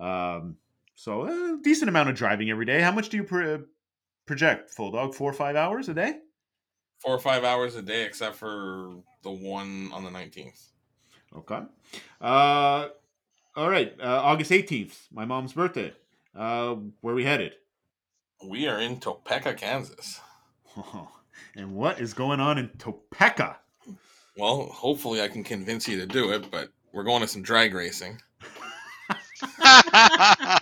Um, so a decent amount of driving every day. How much do you pro- project, Full Dog? Four or five hours a day? four or five hours a day, except for the one on the 19th. Okay. Uh, all right. Uh, August 18th, my mom's birthday. Uh, where we headed? We are in Topeka, Kansas. [laughs] and what is going on in Topeka? Well, hopefully I can convince you to do it, but we're going to some drag racing. [laughs]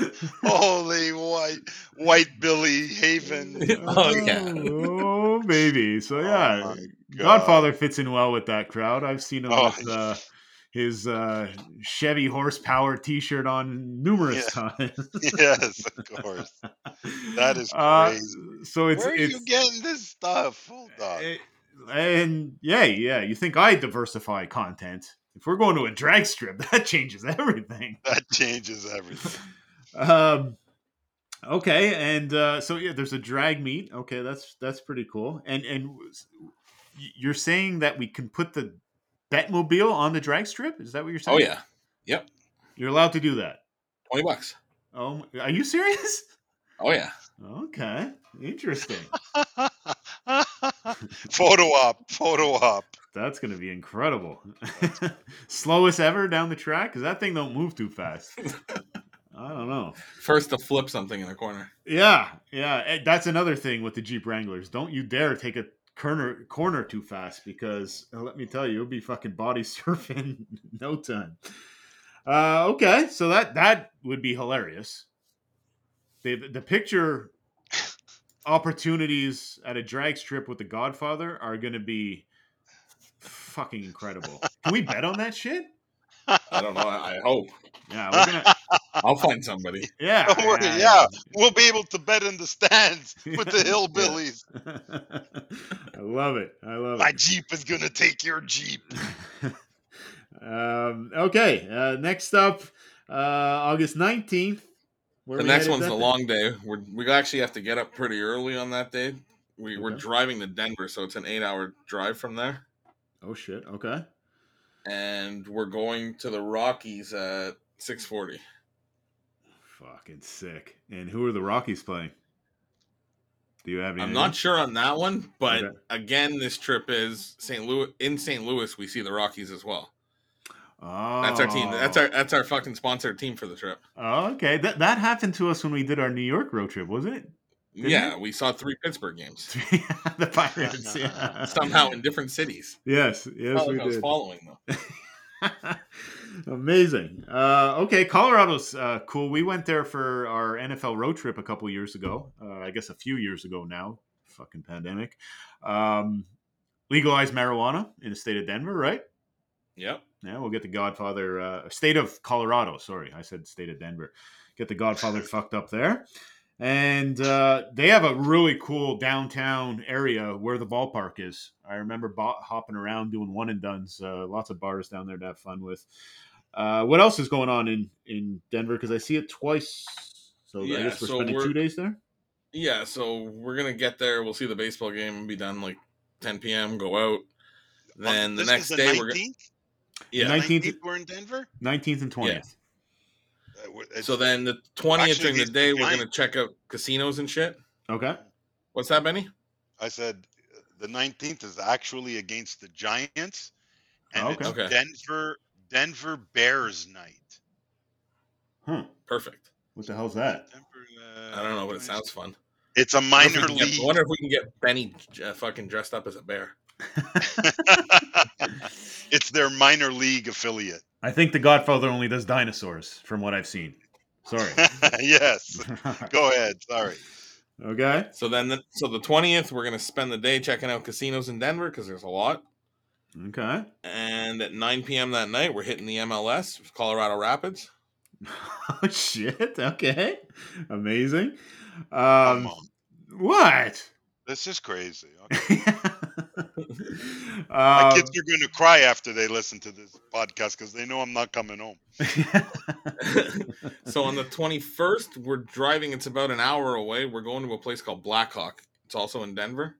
[laughs] Holy white, white Billy Haven. [laughs] Oh, yeah. Oh, baby. So, yeah. my Godfather fits in well with that crowd. I've seen him Oh, with uh, his uh, Chevy horsepower T-shirt on numerous times. [laughs] yes, of course. That is Uh, crazy. so it's Where are it's you getting this stuff? Hold on. eh, and yeah, yeah. You think I diversify content? If we're going to a drag strip, that changes everything. That changes everything. Um, okay, and uh, so yeah, there's a drag meet. Okay, that's that's pretty cool. And and you're saying that we can put the Betmobile on the drag strip? Is that what you're saying? Oh, yeah. Yep. You're allowed to do that. 20 bucks. Oh, are you serious? Oh, yeah. Okay, interesting. [laughs] photo op, photo op. That's gonna be incredible. [laughs] Slowest ever down the track because that thing don't move too fast. [laughs] I don't know. First to flip something in the corner. Yeah, yeah. eh, That's another thing with the Jeep Wranglers. Don't you dare take a corner corner too fast because uh, let me tell you, you'll be fucking body [laughs] surfing no time. Uh, okay, so that that would be hilarious. The the picture opportunities at a drag strip with the Godfather are going to be fucking incredible. Can we bet on that shit? I don't know. I, I hope. Yeah, we're gonna. I'll find somebody. [laughs] Yeah, Don't worry, yeah, we'll be able to bet in the stands [laughs] with the hillbillies. [laughs] I love it. I love My it. My Jeep is gonna take your Jeep. um, okay, uh, next up, uh, August 19th. The next one's that the long day. We're, we actually have to get up pretty early on that day. We, We're driving to Denver, so it's an eight hour drive from there. Oh, shit. Okay. And we're going to the Rockies at 640. Fucking sick. And who are the Rockies playing? Do you have any? I'm not sure on that one, but Okay. again, this trip is St. Louis. In St. Louis, we see the Rockies as well. Oh, That's our team. That's oh. our that's our fucking sponsored team for the trip. Oh, okay. That that happened to us when we did our New York road trip, wasn't it? Didn't yeah, it? we saw three Pittsburgh games [laughs] the Pirates. [laughs] Yeah. somehow in different cities. Yes, yes, we like I was did. following them. [laughs] Amazing. Uh, okay, Colorado's uh, cool. We went there for our NFL road trip a couple years ago. Uh, I guess a few years ago now. Fucking pandemic. Um, legalized marijuana in the state of Denver, right? Yep. Yeah, we'll get the Godfather, uh, state of Colorado. Sorry, I said state of Denver. Get the Godfather [laughs] fucked up there. And uh, they have a really cool downtown area where the ballpark is. I remember bo- hopping around doing one and duns. Uh, lots of bars down there to have fun with. Uh, what else is going on in, in Denver? Because I see it twice. So I guess we're so spending we're- two days there. Yeah, so we're gonna get there. We'll see the baseball game and be done like 10 p.m. Go out. Then the next is day we're gonna yeah. 19th 19th we're in Denver. 19th and 20th. Yeah. W- it's- So then the 20th Actually, during the these day we're gonna check out casinos and shit. Okay. What's that, Benny? I said uh, the 19th is actually against the Giants, and Okay. it's Okay. Denver Denver Bears night. Huh. Perfect. What the hell's that? Denver, uh, I don't know, but it sounds fun. It's a I wonder if we minor can get- league. I wonder if we can get Benny uh, fucking dressed up as a bear. [laughs] [laughs] it's their minor league affiliate. I think the Godfather only does dinosaurs, from what I've seen. Sorry. [laughs] yes. [laughs] Go ahead. Sorry. okay. So then, the, so the 20th we're gonna spend the day checking out casinos in Denver because there's a lot. Okay. And at 9 p.m. that night, we're hitting the MLS, Colorado Rapids. [laughs] Oh shit. Okay. Amazing. Come Um on. what? This is crazy. Okay. Um, My kids are going to cry after they listen to this podcast because they know I'm not coming home. so on the 21st, we're driving. It's about an hour away. We're going to a place called Blackhawk. It's also in Denver.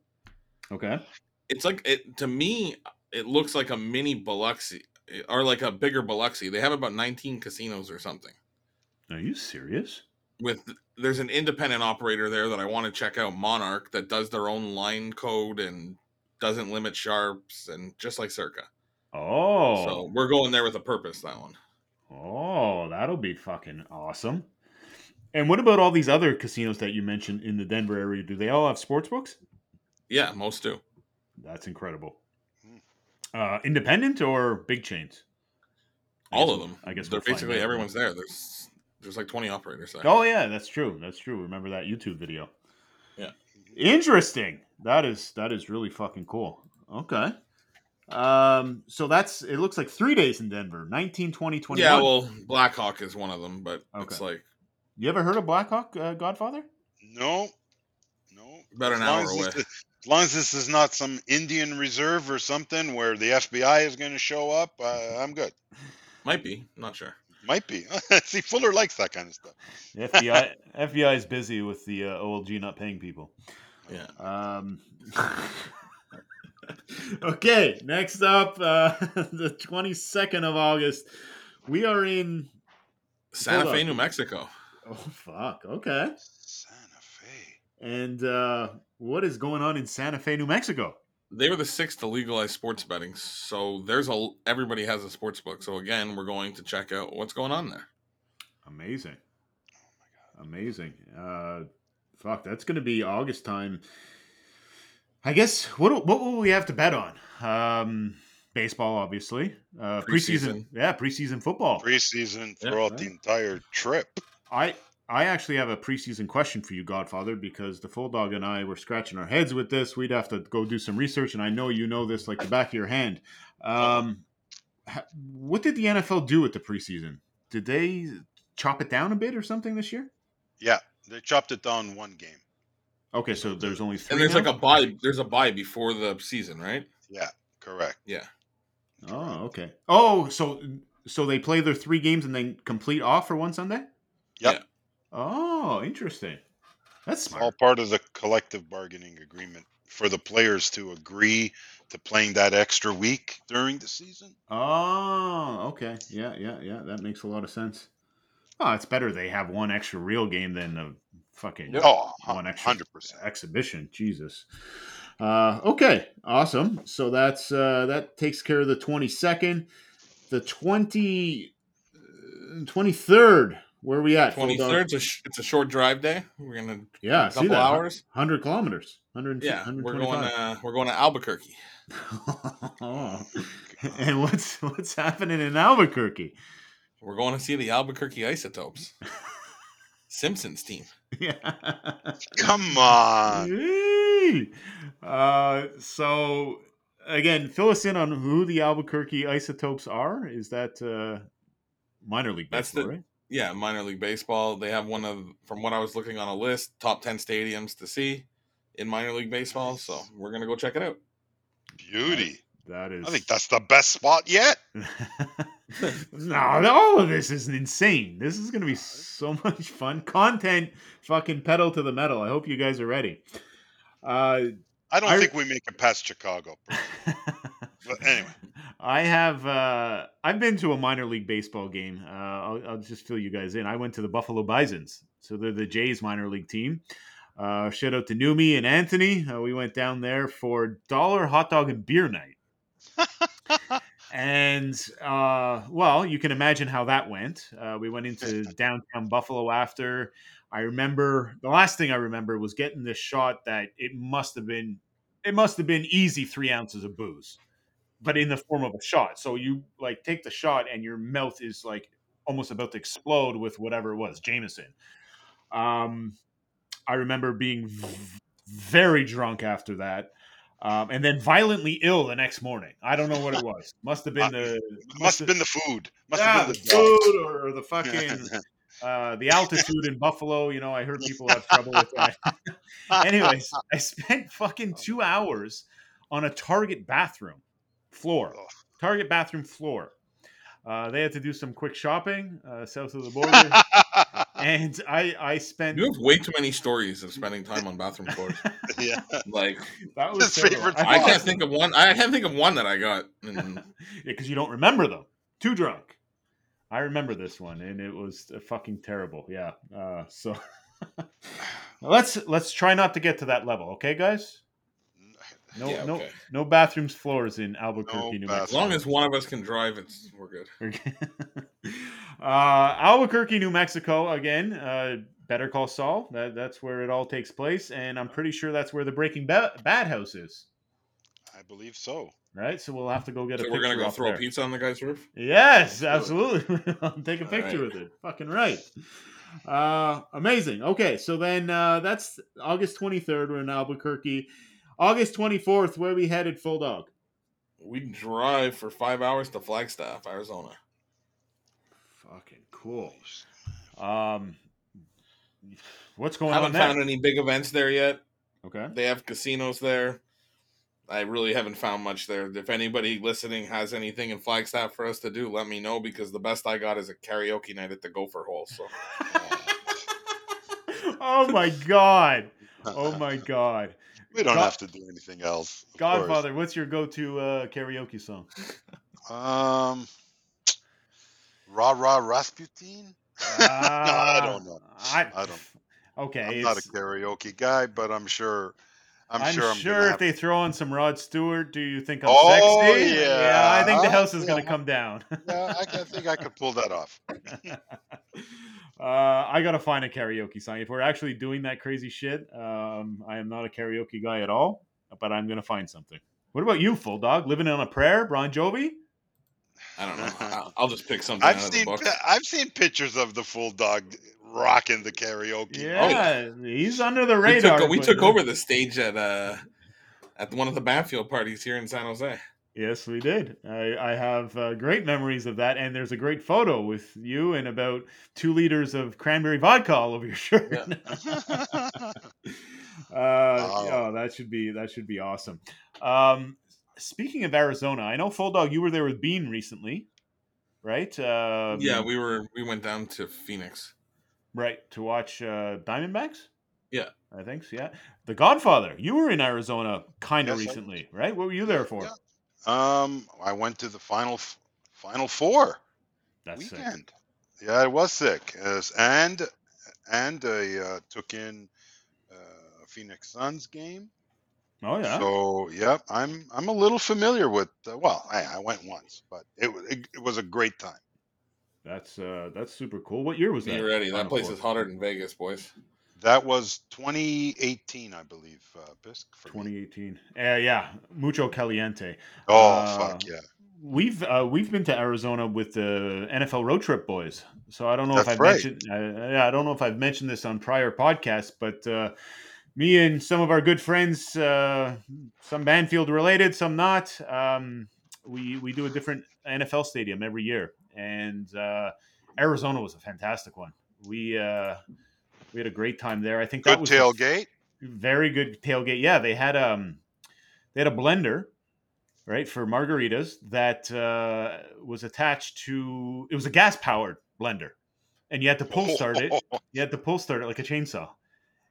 okay. It's like it to me. It looks like a mini Biloxi or like a bigger Biloxi. They have about 19 casinos or something. Are you serious? With there's an independent operator there that I want to check out, Monarch, that does their own line code and doesn't limit sharps and just like Circa. Oh. So we're going there with a purpose. That one. Oh, that'll be fucking awesome. And what about all these other casinos that you mentioned in the Denver area? Do they all have sports books? Yeah, most do. That's incredible. Hmm. Uh, independent or big chains? I All guess of them. I guess they're we'll basically everyone's there. There's there's like 20 operators there. Oh yeah, that's true. That's true. Remember that YouTube video? Yeah. Interesting. That is that is really fucking cool. Okay. Um so that's it looks like 3 days in Denver. 19 20 21. Yeah, well, Blackhawk is one of them, but it's like you ever heard of Blackhawk uh, Godfather? No. No. About an hour as this away. As long as this is not some Indian reserve or something where the FBI is going to show up, uh, I'm good. might be, not sure. Might be. [laughs] See, Fuller likes that kind of stuff. The FBI [laughs] FBI is busy with the uh, OLG not paying people. Yeah. Um, [laughs] okay, next up, uh, the 22nd of August. We are in. Santa Fe, up. New Mexico. Oh, fuck. Okay. Santa Fe. And uh, what is going on in Santa Fe, New Mexico? They were the sixth to legalize sports betting, so there's a everybody has a sports book. So again, we're going to check out what's going on there. Amazing. Amazing. Uh, fuck, that's going to be August time. I guess, what, what will we have to bet on? Um, baseball, obviously. Uh, preseason. Preseason. Yeah, preseason football. Preseason Yeah, throughout right. the entire trip. I I actually have a preseason question for you, Godfather, because the full dog and I were scratching our heads with this. We'd have to go do some research, and I know you know this like the back of your hand. Um, what did the NFL do with the preseason? Did they chop it down a bit or something this year? Yeah, they chopped it down one game. Okay, so there's only three. And there's now? like a buy. There's a buy before the season, right? Yeah, correct. Yeah. oh okay. Oh, so so they play their three games and then complete off for one Sunday. Yep. Yeah. Oh, interesting. That's It's all smart. part of the collective bargaining agreement for the players to agree to playing that extra week during the season. Oh, okay. Yeah, yeah, yeah. That makes a lot of sense. Oh, it's better they have one extra real game than a fucking Oh, One extra. hundred percent. exhibition. Jesus. Uh, okay, awesome. So that's uh, that takes care of the twenty second. The 20, uh, 23rd, Where are we at? Twenty Bulldog? It's a sh- it's a short drive day. We're gonna Yeah, a couple hours. Hundred kilometers. Hundred. Yeah, we're going. Uh, we're going to Albuquerque. [laughs] oh. and what's what's happening in Albuquerque? We're going to see the Albuquerque Isotopes. [laughs] Simpsons team. Yeah. Come on. Uh, so again, fill us in on who the Albuquerque Isotopes are. Is that uh, minor league That's baseball, the- right? Yeah, minor league baseball. They have one of, from what I was looking on a list, top ten stadiums to see in minor league baseball. So we're gonna go check it out. Beauty. That is. I think that's the best spot yet. [laughs] [laughs] no, all of this is insane. This is going to be so [laughs] much fun. Content, fucking pedal to the metal. I hope you guys are ready. Uh, I don't I- think we make it past Chicago. But anyway. I have uh, I've been to a minor league baseball game. Uh, I'll, I'll just fill you guys in. I went to the Buffalo Bisons, so they're the Jays minor league team. Uh, shout out to Numi and Anthony. Uh, we went down there for dollar hot dog and beer night. [laughs] And uh, well, you can imagine how that went. Uh, we went into [laughs] downtown Buffalo after. I remember the last thing I remember was getting this shot that it must have been it must have been easy three ounces of booze, but in the form of a shot. So you like take the shot and your mouth is like almost about to explode with whatever it was, Jameson. Um, I remember being v- very drunk after that. Um, and then violently ill the next morning. I don't know what it was. Must have [laughs] been the Must have been the food. Must yeah, have the been the dog. food or, or the [laughs] fucking uh, the altitude in Buffalo. You know, I heard people have trouble with that. [laughs] Anyways, I spent fucking two hours on a Target bathroom floor. Target bathroom floor. Uh, they had to do some quick shopping uh, south of the border, [laughs] and I I spent You have way too many stories of spending time on bathroom floors. [laughs] yeah. Like that was His favorite I I can't think of one. I can't think of one that I got. And [laughs] yeah, because you don't remember them. Too drunk. I remember this one, and it was uh, fucking terrible. Yeah. Uh, so let's let's try not to get to that level, okay, guys? No, Yeah, no, okay. no bathrooms floors in Albuquerque, No New Mexico. as long as one of us can drive, it's we're good. Okay. [laughs] uh, Albuquerque, New Mexico. Again, uh, Better Call Saul. That, that's where it all takes place, and I'm pretty sure that's where the Breaking ba- Bad house is. I believe so. Right, so we'll have to go get a So picture. we're gonna go throw there. a pizza on the guy's roof. Yes, Let's do it. absolutely. [laughs] I'll take a All picture right. with it. Fucking right. Uh, amazing. Okay, so then uh, that's August 23rd. We're in Albuquerque. August 24th, where we headed, full dog. We drive for five hours to Flagstaff, Arizona. Fucking cool. Um, what's going haven't on there? found any big events there yet. okay. They have casinos there. I really haven't found much there. If anybody listening has anything in Flagstaff for us to do, let me know because the best I got is a karaoke night at the Gopher Hole. So [laughs] oh my god. Oh my [laughs] god. We don't God- have to do anything else. of course. Godfather, what's your go-to uh, karaoke song? Um, Rah Rah Rasputin. [laughs] no, I don't know. I, I don't- Okay, I'm not a karaoke guy, but I'm sure. I'm, I'm, sure. I'm sure if they throw on some Rod Stewart, do you think I'm Oh, sexy? yeah. I think the house is Yeah. going to come down. Yeah, I, I think I could pull that off. [laughs] uh, I got to find a karaoke song. If we're actually doing that crazy shit, um, I am not a karaoke guy at all, but I'm going to find something. What about you, Full Dog? Living on a Prayer, Bon Jovi? I don't know. I'll, [laughs] I'll just pick something I've out of the seen book. I've seen pictures of the full dog rocking the karaoke. Yeah, he's under the We radar. took, we took over the stage at uh at one of the Banfield parties here in San Jose. Yes, we did. I, I have uh, great memories of that, and there's a great photo with you and about two liters of cranberry vodka all over your [laughs] shirt. Yeah. [laughs] [laughs] uh, Oh, that should be that should be awesome. Um, speaking of Arizona, I know Full Dog, you were there with Bean recently, right? Um, yeah, we were we went down to Phoenix. right to watch uh, Diamondbacks. Yeah. I think so. Yeah, The Godfather. You were in Arizona kind of Yes, I- recently, right? What were you there for? Yeah. Um, I went to the final final four That's sick. weekend. Yeah, it was sick, Yes, and and I uh, took in uh, a Phoenix Suns game. Oh yeah. So yeah, I'm I'm a little familiar with. Uh, well, I, I went once, but it, it it was a great time. that's uh that's super cool. What year was that? Be ready. That place Four? is hotter than Vegas, boys. That was 2018, I believe. Uh, Bisk 2018. Uh, yeah, mucho caliente. Oh Uh, fuck yeah! We've uh, we've been to Arizona with the NFL road trip boys. So I don't know if I've right. mentioned. Uh, yeah, I don't know if I've mentioned this on prior podcasts, but uh, me and some of our good friends, uh, some Banfield related, some not. Um, we we do a different NFL stadium every year, and uh, Arizona was a fantastic one. We uh, we had a great time there. I think that Good was tailgate. very good tailgate. Yeah, they had um they had a blender, right, for margaritas that uh, was attached to it was a gas powered blender, and you had to pull start it. [laughs] You had to pull start it like a chainsaw,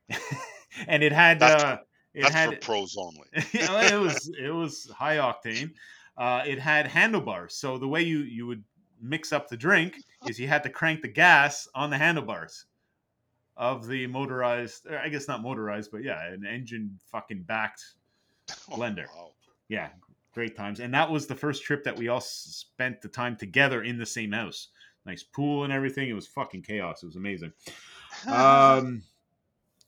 [laughs] and it had That's- uh, it That's had for pros only. [laughs] you know, it was it was high octane. Uh, it had handlebars, so the way you you would mix up the drink is you had to crank the gas on the handlebars of the motorized. or I guess not motorized, but yeah, an engine fucking backed [laughs] blender. Oh, wow. Yeah, great times. And that was the first trip that we all spent the time together in the same house. Nice pool and everything. It was fucking chaos. It was amazing. [sighs] Um,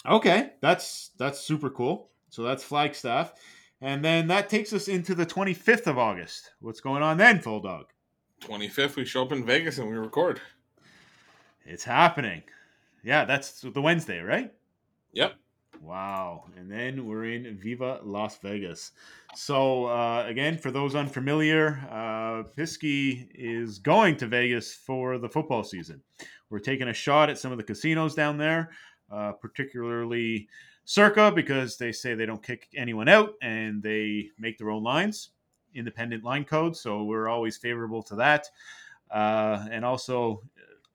okay, that's that's super cool. So that's Flagstaff, and then that takes us into the 25th of August. What's going on then, Full Dog? 25th, we show up in Vegas and we record. It's happening. Yeah, that's the Wednesday, right? Yep. Wow. And then we're in Viva Las Vegas. So, uh, again, for those unfamiliar, uh, Pisky is going to Vegas for the football season. We're taking a shot at some of the casinos down there, uh, particularly Circa, because they say they don't kick anyone out and they make their own lines, independent line code. So, we're always favorable to that. Uh, and also,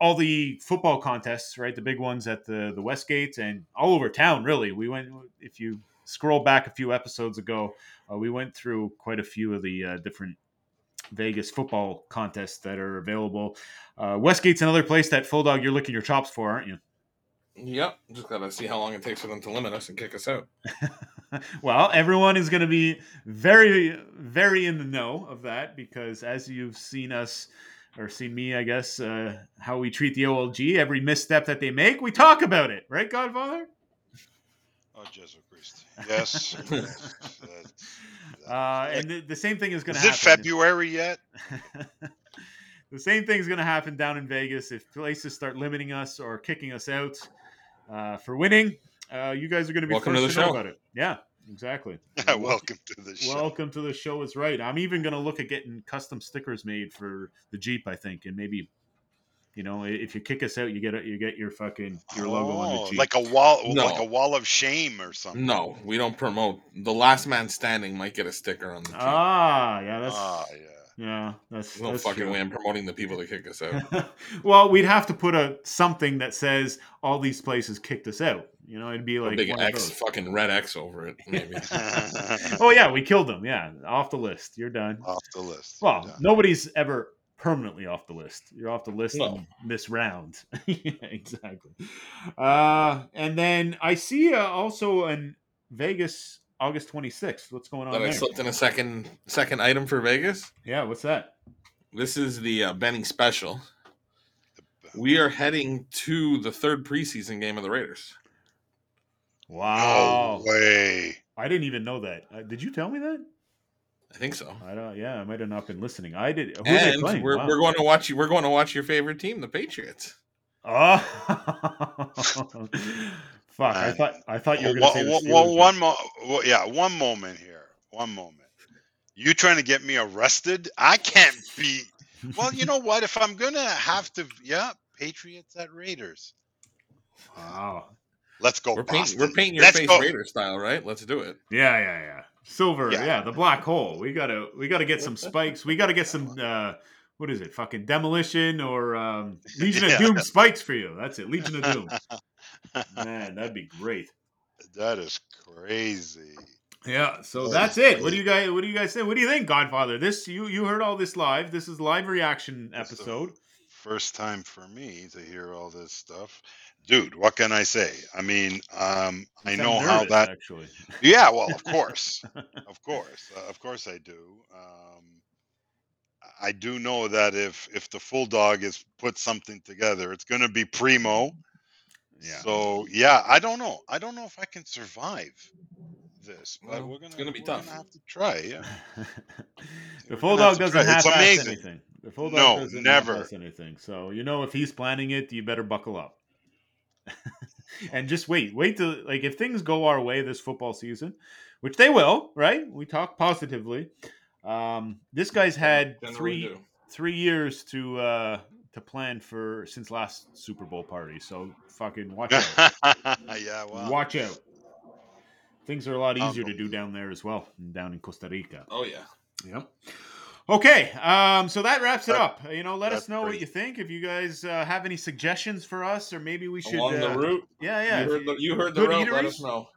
all the football contests, right? The big ones at the the Westgate and all over town. Really, we went. If you scroll back a few episodes ago, uh, we went through quite a few of the uh, different Vegas football contests that are available. Uh, Westgate's another place that Full Dog you're licking your chops for, aren't you? Yep. Just gotta see how long it takes for them to limit us and kick us out. [laughs] well, everyone is going to be very, very in the know of that because as you've seen us or seen me, I guess, uh, how we treat the OLG, every misstep that they make, we talk about it, right, Godfather? Oh, Jesu Christ. Yes. [laughs] yes, that's- Uh, and the, the same thing is going to happen. Is it. February yet? [laughs] the same thing is going to happen down in Vegas if places start limiting us or kicking us out uh, for winning. Uh, you guys are going to be Welcome first to the to know show. about it. Yeah, exactly. [laughs] Yeah, welcome to the show. Welcome to the show is right. I'm even going to look at getting custom stickers made for the Jeep. I think, and maybe, you know, if you kick us out, you get a, you get your fucking your logo on Oh, the Jeep. like a wall, No. like a wall of shame or something. No, we don't promote. The last man standing might get a sticker on the Jeep. ah, yeah, that's Ah, yeah. yeah, that's no that's fucking true. way I'm promoting the people that kick us out. [laughs] well, we'd have to put a something that says all these places kicked us out. You know, it'd be like a like big X, those. fucking red X over it, maybe. [laughs] [laughs] oh yeah, we killed them. Yeah, off the list. You're done. Off the list. Well, Yeah. nobody's ever permanently off the list. You're off the list No. this round. [laughs] yeah, exactly. Uh, and then I see uh, also in Vegas, August 26th. What's going on that I there? slipped in a second second item for Vegas. Yeah, what's that? This is the uh, Benny special. We are heading to the third preseason game of the Raiders. Wow. No way. I didn't even know that. Uh, did you tell me that? I think so. I don't. Yeah, I might have not been listening. I did. Who and we're, Wow. we're going to watch you. We're going to watch your favorite team, the Patriots. Oh, [laughs] fuck! I thought I thought you were going to say well, Steelers. well, one mo- well, yeah, one moment here. One moment. You trying to get me arrested? I can't be. Well, you know what? If I'm gonna have to, yeah, Patriots at Raiders. [laughs] Wow. Let's go, We're painting, we're painting your Let's face go. Raider style, right? Let's do it. Yeah, yeah, yeah. Silver. Yeah. Yeah. the black hole. We gotta we gotta get some spikes. We gotta get some. [laughs] uh What is it? Fucking demolition or um, [laughs] Legion of Doom spikes for you. That's it. Legion of Doom. [laughs] Man, that'd be great. That is crazy. Yeah, so That that's is it. What do you guys what do you guys say? What do you think, Godfather? This you you heard all this live. This is live reaction This is a episode. first time for me to hear all this stuff. Dude, what can I say? I mean, um, I sound know how that. actually. Yeah, well, of course, [laughs] of course, uh, of course, I do. Um, I do know that if if the full dog is put something together, it's going to be primo. yeah. So yeah, I don't know. I don't know if I can survive this, but Well, we're gonna. it's gonna be we're tough. gonna have to try. Yeah. [laughs] the full dog have doesn't try. half It's amazing. anything. The full dog No, doesn't never. anything. So you know if he's planning it, you better buckle up. [laughs] and just wait, wait till like if things go our way this football season, which they will, right? We talk positively. Um, this guy's had Generally three do. three years to uh to plan for since last Super Bowl party. So fucking watch out. [laughs] yeah. Wow. Watch out. Things are a lot easier to do down there as well, down in Costa Rica. Oh yeah. Yep. Okay, um, so that wraps it up. You know, let us that's know what you think. If you guys uh, have any suggestions for us, or maybe we should. Along the uh, route, yeah, yeah. you heard the, you heard the good route. Let eateries? us know.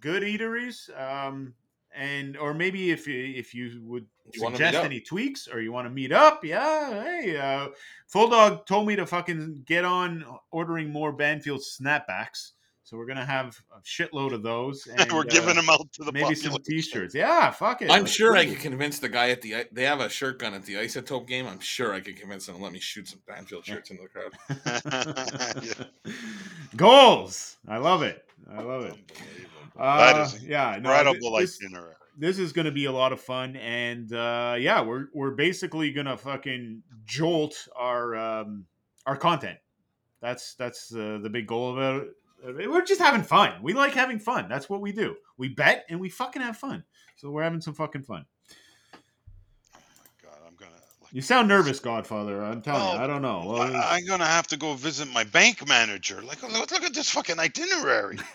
good eateries, um, and or maybe if you if you would You suggest any tweaks or you want to meet up, yeah. Hey, uh, Full Dog told me to fucking get on ordering more Banfield snapbacks, so we're gonna have a shitload of those. [laughs] And, we're uh, giving them out to the maybe some t-shirts. Yeah, fuck it. I'm Let's sure do I it. could convince the guy at the they have a shirt gun at the Isotope game. I'm sure I could convince him to let me shoot some Banfield shirts into the crowd. Yeah. [laughs] [laughs] Goals. I love it. I love it. Unbelievable. Uh, that is yeah, incredible thi- this, itinerary. this is going to be a lot of fun, and uh, yeah, we're we're basically going to fucking jolt our um, our content. That's that's uh, the big goal of it. We're just having fun. We like having fun. That's what we do. We bet and we fucking have fun. So we're having some fucking fun. Oh my god, I'm gonna. Like, You sound nervous, Godfather. I'm telling you. Oh, I don't know. Well, I, I'm gonna have to go visit my bank manager. Like, look, look at this fucking itinerary. [laughs]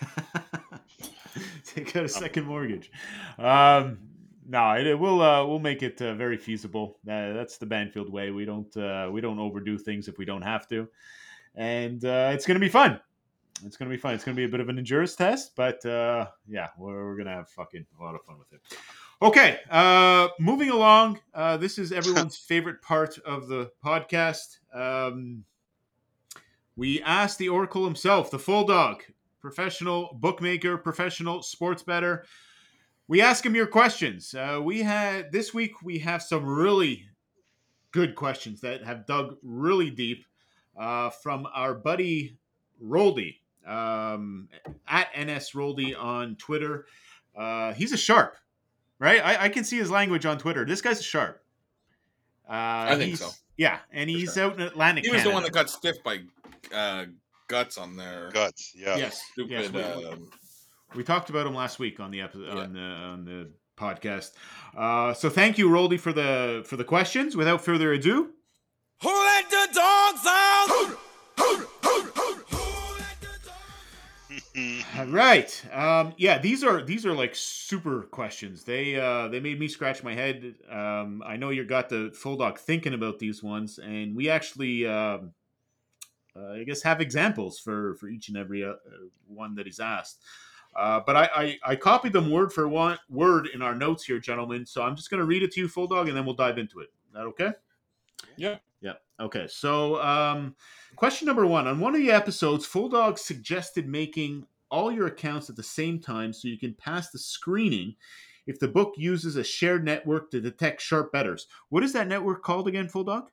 take out a second mortgage. Um, no, it, it will uh, we'll make it uh, very feasible. Uh, that's the Banfield way. We don't uh, we don't overdo things if we don't have to, and uh, it's gonna be fun. It's gonna be fun. It's gonna be a bit of an endurance test, but uh, yeah, we're, we're gonna have fucking a lot of fun with it. Okay, uh, moving along. Uh, this is everyone's [laughs] favorite part of the podcast. Um, we asked the Oracle himself, the full dog, professional bookmaker, professional sports better. We ask him your questions. Uh, we had this week. We have some really good questions that have dug really deep uh, from our buddy Roldy um, at NS Roldy on Twitter. Uh, he's a sharp, right? I, I can see his language on Twitter. This guy's a sharp. Uh, I think so. Yeah, and For he's sure. out in Atlantic. He was the one that got stiffed by uh, guts on their Guts. Yeah. Yes, stupid. yes, we- um, We talked about him last week on the episode Yeah. on the on the podcast. Uh, so thank you, Roldy, for the for the questions. Without further ado, all right. Um, yeah, these are these are like super questions. They uh, they made me scratch my head. Um, I know you got the full dog thinking about these ones, and we actually. Um, uh, I guess have examples for for each and every uh, uh, one that he's asked. Uh, but I, I I copied them word for one word in our notes here, gentlemen. So I'm just going to read it to you, full dog, and then we'll dive into it. Is that okay? Yeah. Yeah. Okay. So, um, question number one on one of the episodes, Full Dog suggested making all your accounts at the same time so you can pass the screening if the book uses a shared network to detect sharp betters. What is that network called again, Full Dog?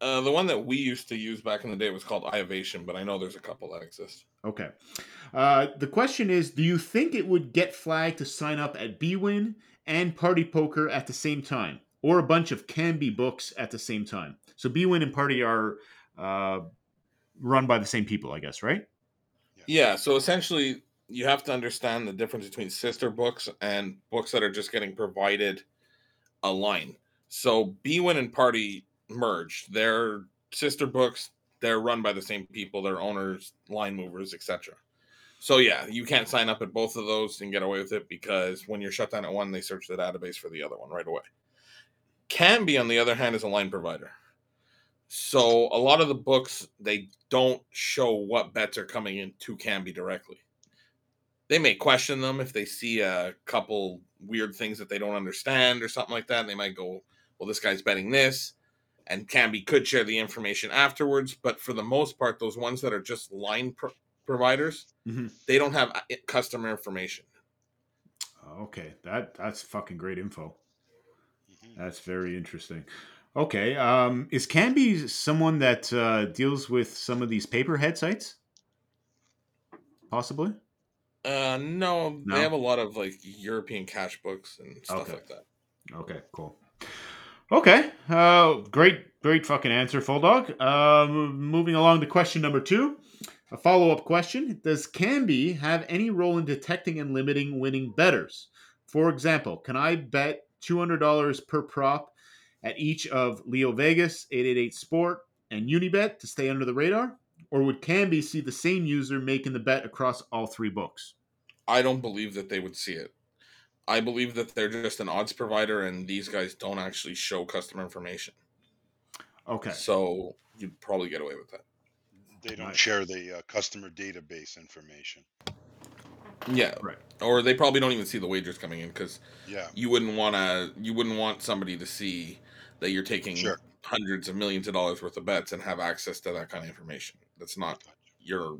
uh, the one that we used to use back in the day was called iOvation, but I know there's a couple that exist. Okay. Uh, the question is Do you think it would get flagged to sign up at BWin and Party Poker at the same time? Or a bunch of Kambi books at the same time? So BWin and Party are uh, run by the same people, I guess, right? Yeah, so essentially, you have to understand the difference between sister books and books that are just getting provided a line. So Bwin and Party merged. Their sister books, they're run by the same people, their owners, line movers, etc. So yeah, you can't sign up at both of those and get away with it because when you're shut down at one, they search the database for the other one right away. Kambi, on the other hand, is a line provider. So a lot of the books they don't show what bets are coming in to Kambi directly. They may question them if they see a couple weird things that they don't understand or something like that. And they might go, "Well, this guy's betting this," and Kambi could share the information afterwards. But for the most part, those ones that are just line pro- providers, Mhm. they don't have uh, customer information. Okay, that that's fucking great info. Mhm. That's very interesting. Okay, um, is Kambi someone that uh, deals with some of these pay-per-head sites? Possibly. Uh, no, No? they have a lot of like European cash books and stuff Okay. like that. Okay, cool. Okay, uh, great, great fucking answer, Full Dog. Um, moving along to question number two, a follow-up question: Does Kambi have any role in detecting and limiting winning betters? For example, can I bet two hundred dollars per prop at each of Leo Vegas, Eight Eight Eight Sport, and Unibet to stay under the radar, or would Kambi see the same user making the bet across all three books? I don't believe that they would see it. I believe that they're just an odds provider, and these guys don't actually show customer information. Okay, So you'd probably get away with that. They don't Right. share the uh, customer database information. Yeah, Right. Or they probably don't even see the wagers coming in because Yeah. you wouldn't want to. You wouldn't want somebody to see that you're taking Sure. hundreds of millions of dollars worth of bets and have access to that kind of information. That's not your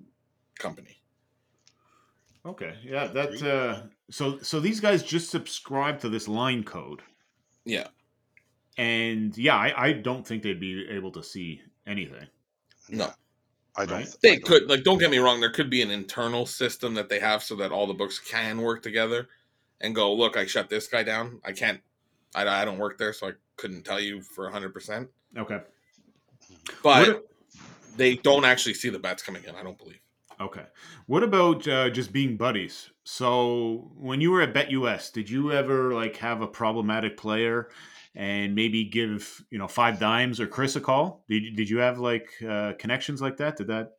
company. okay, yeah, that. Uh, so, so these guys just subscribe to this line code. Yeah, and yeah, I, I don't think they'd be able to see anything. No. I don't. Right? th- I they don't- could. Like, don't get me wrong. There could be an internal system that they have so that all the books can work together, and go. Look, I shut this guy down. I can't. I, I don't work there, so I couldn't tell you for hundred percent. Okay. But they don't actually see the bets coming in. I don't believe. Okay. What about uh, just being buddies? So when you were at BetUS, did you ever like have a problematic player and maybe give you know five dimes or Chris a call? Did did you have like uh, connections like that? Did that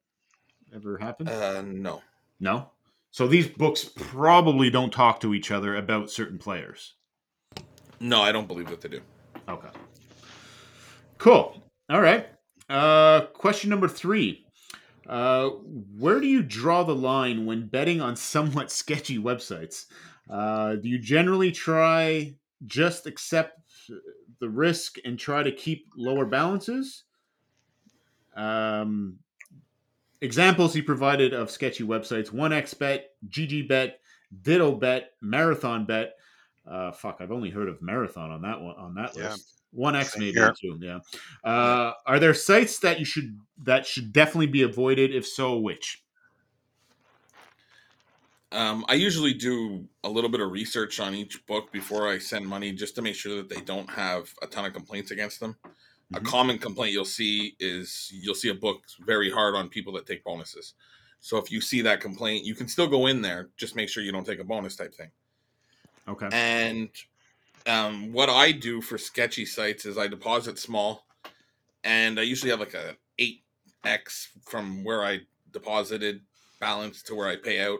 ever happen? Uh, no. no. So these books probably don't talk to each other about certain players. No, I don't believe that they do. Okay. Cool. All right. Uh, question number three. Uh, where do you draw the line when betting on somewhat sketchy websites? Uh, do you generally try just accept the risk and try to keep lower balances? Um, examples he provided of sketchy websites: OneXBet, GGBet, Ditto Bet, Marathon Bet. Uh, fuck, I've only heard of Marathon on that one on that Yeah. list. One X maybe here. too. Yeah. Uh, are there sites that you should that should definitely be avoided? If so, which? Um, I usually do a little bit of research on each book before I send money, just to make sure that they don't have a ton of complaints against them. A Mhm. common complaint you'll see is you'll see a book very hard on people that take bonuses. So if you see that complaint, you can still go in there. Just make sure you don't take a bonus type thing. Okay. And um, what I do for sketchy sites is I deposit small, and I usually have like a eight x from where I deposited balance to where I pay out,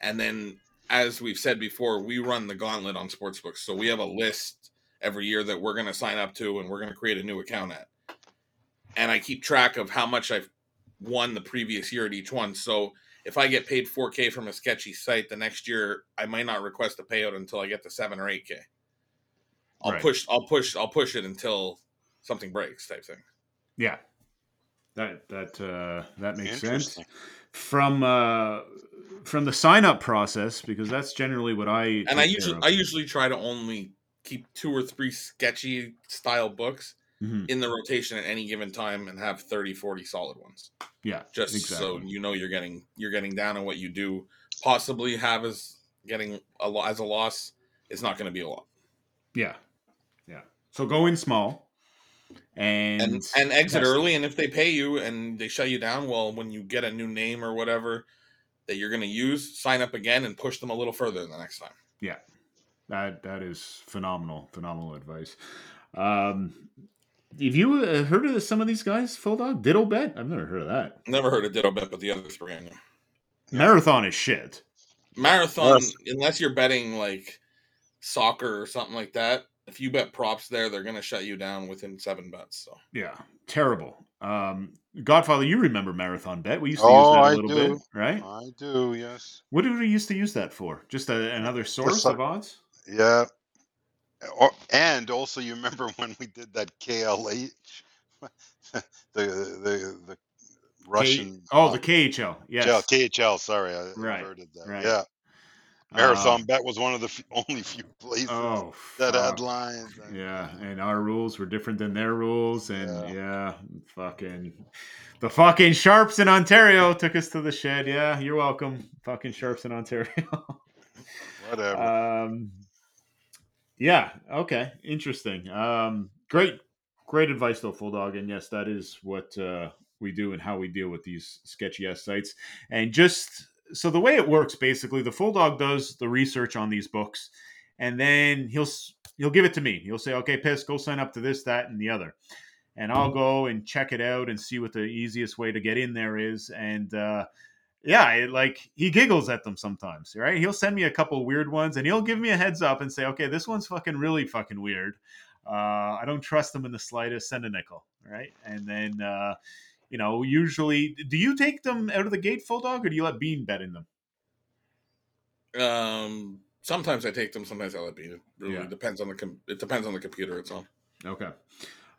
and then as we've said before, we run the gauntlet on sportsbooks. So we have a list every year that we're going to sign up to, and we're going to create a new account at, and I keep track of how much I've won the previous year at each one. So if I get paid 4K from a sketchy site, the next year I might not request a payout until I get to seven or 8K. I'll Right. push, I'll push, I'll push it until something breaks, type thing. Yeah. That that uh, that makes sense. From uh, from the sign up process because that's generally what I And I usually, of. I usually try to only keep two or three sketchy style books Mhm. in the rotation at any given time and have 30, 40 solid ones. Yeah. Just so you know you're getting, you're getting down on what you do possibly have as getting a lot as a loss. It's not going to be a lot. Yeah. Yeah. So go in small and and and exit test it. early and if they pay you and they shut you down well when you get a new name or whatever that you're going to use sign up again and push them a little further the next time Yeah. That that is phenomenal, phenomenal advice. Um, have you uh, heard of some of these guys? Full dog, Ditto Bet. I've never heard of that. never heard of ditto bet but the other three I know. Marathon is shit. marathon Yes. unless you're betting like soccer or something like that if you bet props there they're going to shut you down within seven bets so Yeah, terrible. Um, Godfather, you remember Marathon Bet? We used to Oh, use that a I little do. bit, right? I do. Yes. What did we used to use that for? Just a, another source so- of odds? Yeah. Or, and also, you remember [laughs] when we did that KLH [laughs] the the the Russian. oh, uh, the KHL. Yes. yeah, KHL. Sorry, I Right, inverted that. right. Yeah, marathon Um, bet was one of the f- [laughs] only few places oh, that fuck. had lines. and- Yeah, and our rules were different than their rules, and Yeah. yeah, fucking the fucking sharps in Ontario took us to the shed. Yeah, you're welcome, fucking sharps in Ontario. whatever. um, yeah, okay, interesting. Um, great, great advice though, full dog, and yes, that is what uh, we do and how we deal with these sketchy ass sites. And just so the way it works, basically, the full dog does the research on these books, and then he'll he'll give it to me. He'll say, "Okay, piss, go sign up to this, that, and the other," and I'll go and check it out and see what the easiest way to get in there is, and. uh yeah, it, like he giggles at them sometimes, right? He'll send me a couple weird ones and he'll give me a heads up and say, okay, this one's fucking really fucking weird. Uh, I don't trust them in the slightest. Send a nickel, right? And then, uh, you know, usually, do you take them out of the gate full dog or do you let Bean bet in them? Um, sometimes I take them, sometimes I let Bean. It really Yeah. depends on the com- it depends on the computer itself. Okay.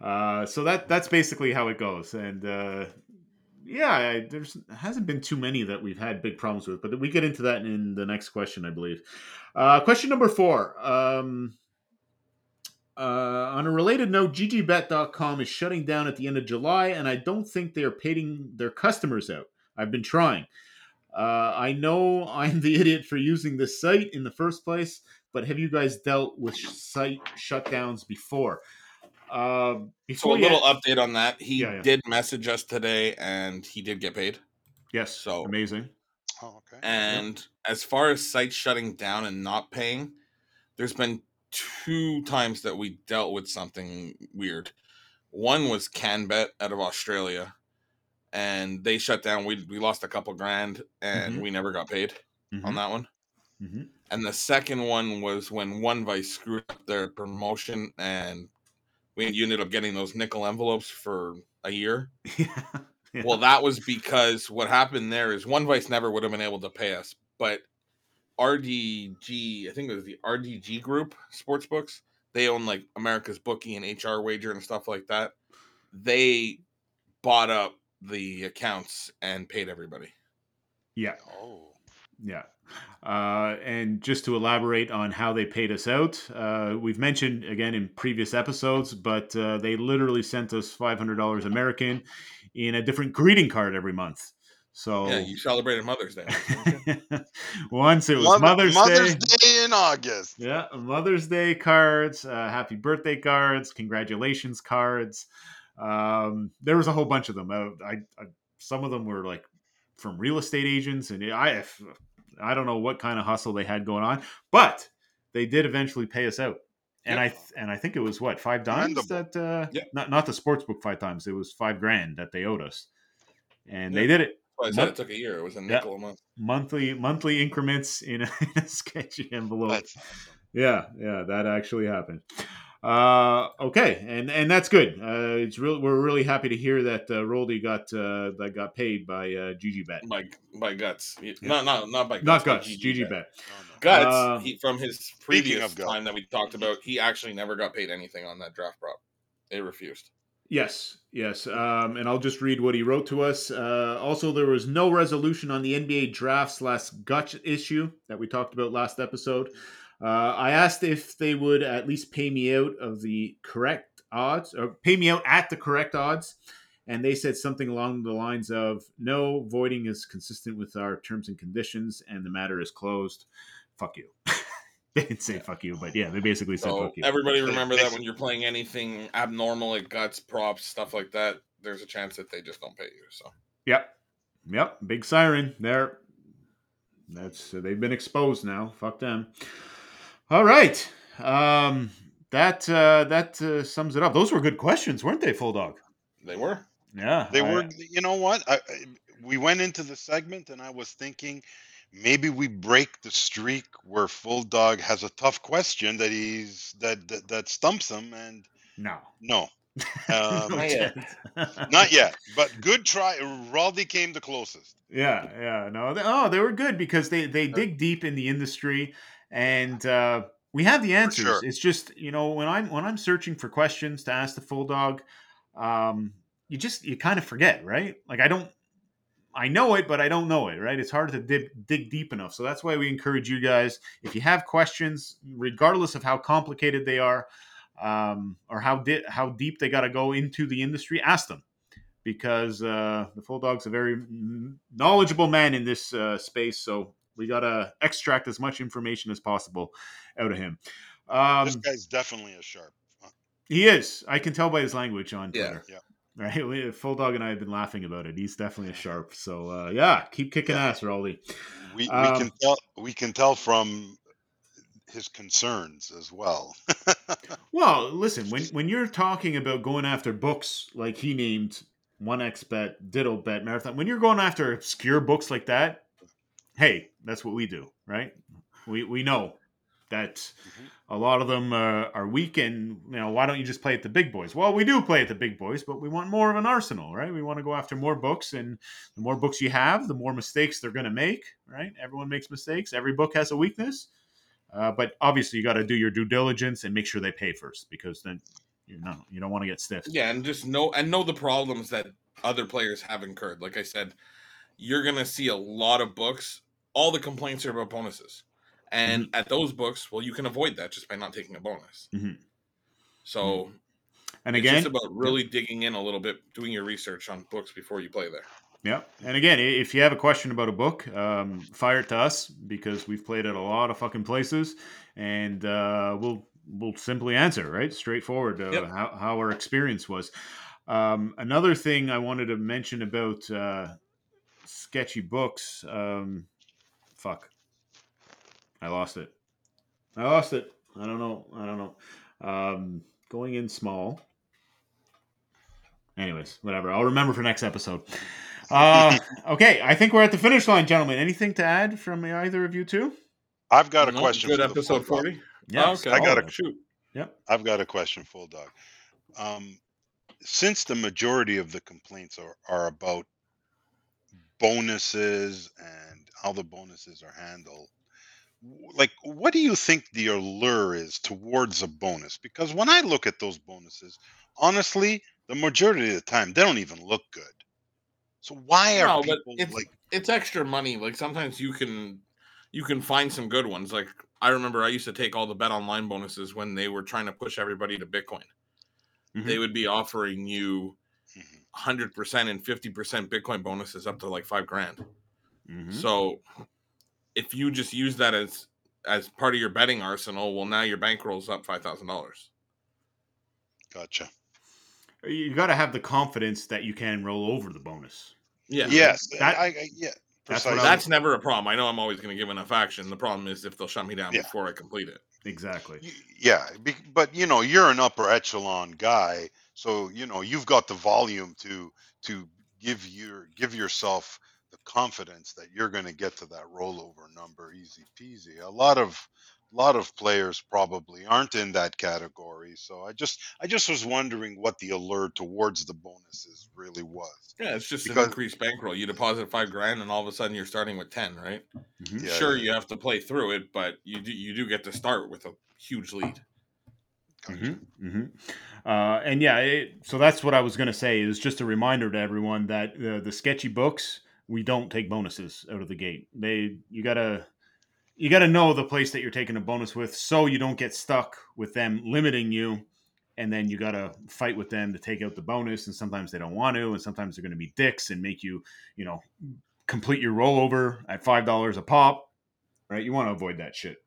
Uh, so that that's basically how it goes, and uh, yeah, I, there's hasn't been too many that we've had big problems with, but we get into that in the next question, I believe. Uh, question number four. Um, uh, on a related note, ggbet.com is shutting down at the end of July, and I don't think they are paying their customers out. I've been trying. Uh, I know I'm the idiot for using this site in the first place, but have you guys dealt with site shutdowns before? Uh, So a you- little update on that. He Yeah, yeah. did message us today, and he did get paid. yes, so- amazing. oh, okay. And as far as sites shutting down and not paying, there's been two times that we dealt with something weird. One was CanBet out of Australia, and they shut down. We we lost a couple grand, and Mhm. we never got paid on Mhm, that one. mhm. And the second one was when One Vice screwed up their promotion, and we you ended up getting those nickel envelopes for a year. [laughs] yeah. yeah. Well, that was because what happened there is One Vice never would have been able to pay us, but RDG, I think it was the RDG Group sports books. They own like America's Bookie and HR Wager and stuff like that. They bought up the accounts and paid everybody. yeah. Oh, Yeah. Uh, and just to elaborate on how they paid us out, uh, we've mentioned again in previous episodes, but uh, they literally sent us $500 American in a different greeting card every month. So Yeah, you celebrated Mother's Day. [laughs] once it was Mother- Mother's, Mother's Day. Day in August. Yeah, Mother's Day cards, uh, happy birthday cards, congratulations cards. Um, there was a whole bunch of them. Uh, I, I some of them were like from real estate agents, and I I don't know what kind of hustle they had going on, but they did eventually pay us out. And I th- and I think it was what five dimes Commendable. that uh, Yeah. not not the sports book five times. It was five grand that they owed us, and they did it Well, I said it took a year. It was a nickel a month. monthly monthly increments in a, [laughs] in a sketchy envelope. Awesome. Yeah, yeah, that actually happened. Uh, okay, and and that's good. Uh, it's real. We're really happy to hear that uh, Roldy got uh, that got paid by uh, GG Bet, By by guts. He- Not not not by guts. not by Guts. GG Bet. No, no. Guts, Uh, he, from his previous of time that we talked about, he actually never got paid anything on that draft prop. They refused. Yes, yes. Um, and I'll just read what he wrote to us. Uh, also, there was no resolution on the NBA draft slash gut issue that we talked about last episode. Uh, I asked if they would at least pay me out of the correct odds, or pay me out at the correct odds. And they said something along the lines of, no, voiding is consistent with our terms and conditions, and the matter is closed. Fuck you. [laughs] they didn't say fuck you, but yeah, they basically said So fuck you. everybody remember that when you're playing anything abnormal like guts, props, stuff like that, there's a chance that they just don't pay you. So Yep. Yep. Big siren. They're that's uh, they've been exposed now. Fuck them. All right. Um that uh that uh, sums it up. Those were good questions, weren't they, Full Dog? they were. Yeah. They I- were, you know what? I, I, we went into the segment and I was thinking maybe we break the streak where Full Dog has a tough question that he's that that, that stumps him, and No. no, [laughs] Um, Not yet. not yet. But good try. Raldi came the closest. Yeah, yeah, no. They, oh, they were good because they they dig deep in the industry, and uh, we have the answers. sure. It's just you know when I'm when I'm searching for questions to ask the full dog, um, you just you kind of forget, right? Like I don't, I know it, but I don't know it, right? It's hard to dig, dig deep enough. So that's why we encourage you guys, if you have questions, regardless of how complicated they are, um, or how di- how deep they got to go into the industry, ask them because uh, the Full Dog's a very knowledgeable man in this uh, space. So we got to extract as much information as possible out of him. Um, this guy's definitely a sharp. huh? he is. I can tell by his language on Yeah. Twitter. Yeah. Right, We- Full Dog and I have been laughing about it. He's definitely a sharp. So uh, yeah, keep kicking Yeah. ass, Rolly. We, we Um, can tell we can tell from his concerns as well. [laughs] Well, listen, when when you're talking about going after books like he named One X Bet, Diddle Bet, Marathon, when you're going after obscure books like that, hey, that's what we do, right? We we know that Mhm. a lot of them uh, are weak, and you know why don't you just play at the big boys? Well, we do play at the big boys, but we want more of an arsenal, right? We want to go after more books, and the more books you have, the more mistakes they're going to make, right? Everyone makes mistakes. Every book has a weakness. Uh, but obviously, you got to do your due diligence and make sure they pay first, because then you know you don't want to get stiffed. Yeah, and just know and know the problems that other players have incurred. Like I said, you're gonna see a lot of books. All the complaints are about bonuses, and at those books, well, you can avoid that just by not taking a bonus. Mhm. So And it's again, just about really digging in a little bit, doing your research on books before you play there. yeah. And again, if you have a question about a book, um, fire it to us because we've played at a lot of fucking places, and uh, we'll we'll simply answer right, straightforward uh, Yep. how how our experience was. Um, another thing I wanted to mention about uh, sketchy books. Um, fuck, I lost it. I lost it. I don't know. I don't know. Um, going in small. Anyways, whatever. I'll remember for next episode. Uh, [laughs] okay, I think we're at the finish line, gentlemen. Anything to add from either of you two? I've got a No? question. Good for the episode forty. Yeah, Oh, okay. I got Oh, a- shoot. Yep. I've got a question, full dog. Um, since the majority of the complaints are, are about bonuses and how the bonuses are handled, like what do you think the allure is towards a bonus? Because when I look at those bonuses, honestly, the majority of the time they don't even look good. So why are No, people it's like? it's extra money. Like sometimes you can you can find some good ones. Like I remember I used to take all the bet online bonuses when they were trying to push everybody to Bitcoin. Mhm. They would be offering you Mhm. 100% and 50% Bitcoin bonuses up to like 5 grand. Mhm. So if you just use that as as part of your betting arsenal, well now your bankroll's up $5,000. Gotcha. You got to have the confidence that you can roll over the bonus. Yeah. Yes. That- I, I, yeah. that's what was- That's never a problem. I know I'm always going to give enough action. The problem is if they'll shut me down Yeah. before I complete it. Exactly. Yeah, but you know, you're an upper echelon guy, so you know you've got the volume to to give your give yourself the confidence that you're going to get to that rollover number easy peasy. A lot of lot of players probably aren't in that category, so I just I just was wondering what the allure towards the bonuses really was. Yeah, it's just Because- an increased bankroll. You deposit five grand, and all of a sudden you're starting with ten, right? Mhm. Yeah, sure, yeah, you have to play through it, but you do you do get to start with a huge lead. Gotcha. hmm hmm Uh, and yeah, it, so that's what I was going to say is just a reminder to everyone that uh, the sketchy books we don't take bonuses out of the gate. They you gotta you gotta know the place that you're taking a bonus with, so you don't get stuck with them limiting you, and then you gotta fight with them to take out the bonus. And sometimes they don't want to, and sometimes they're to be dicks and make you you know complete your rollover at five dollars a pop. Right, you want to avoid that shit.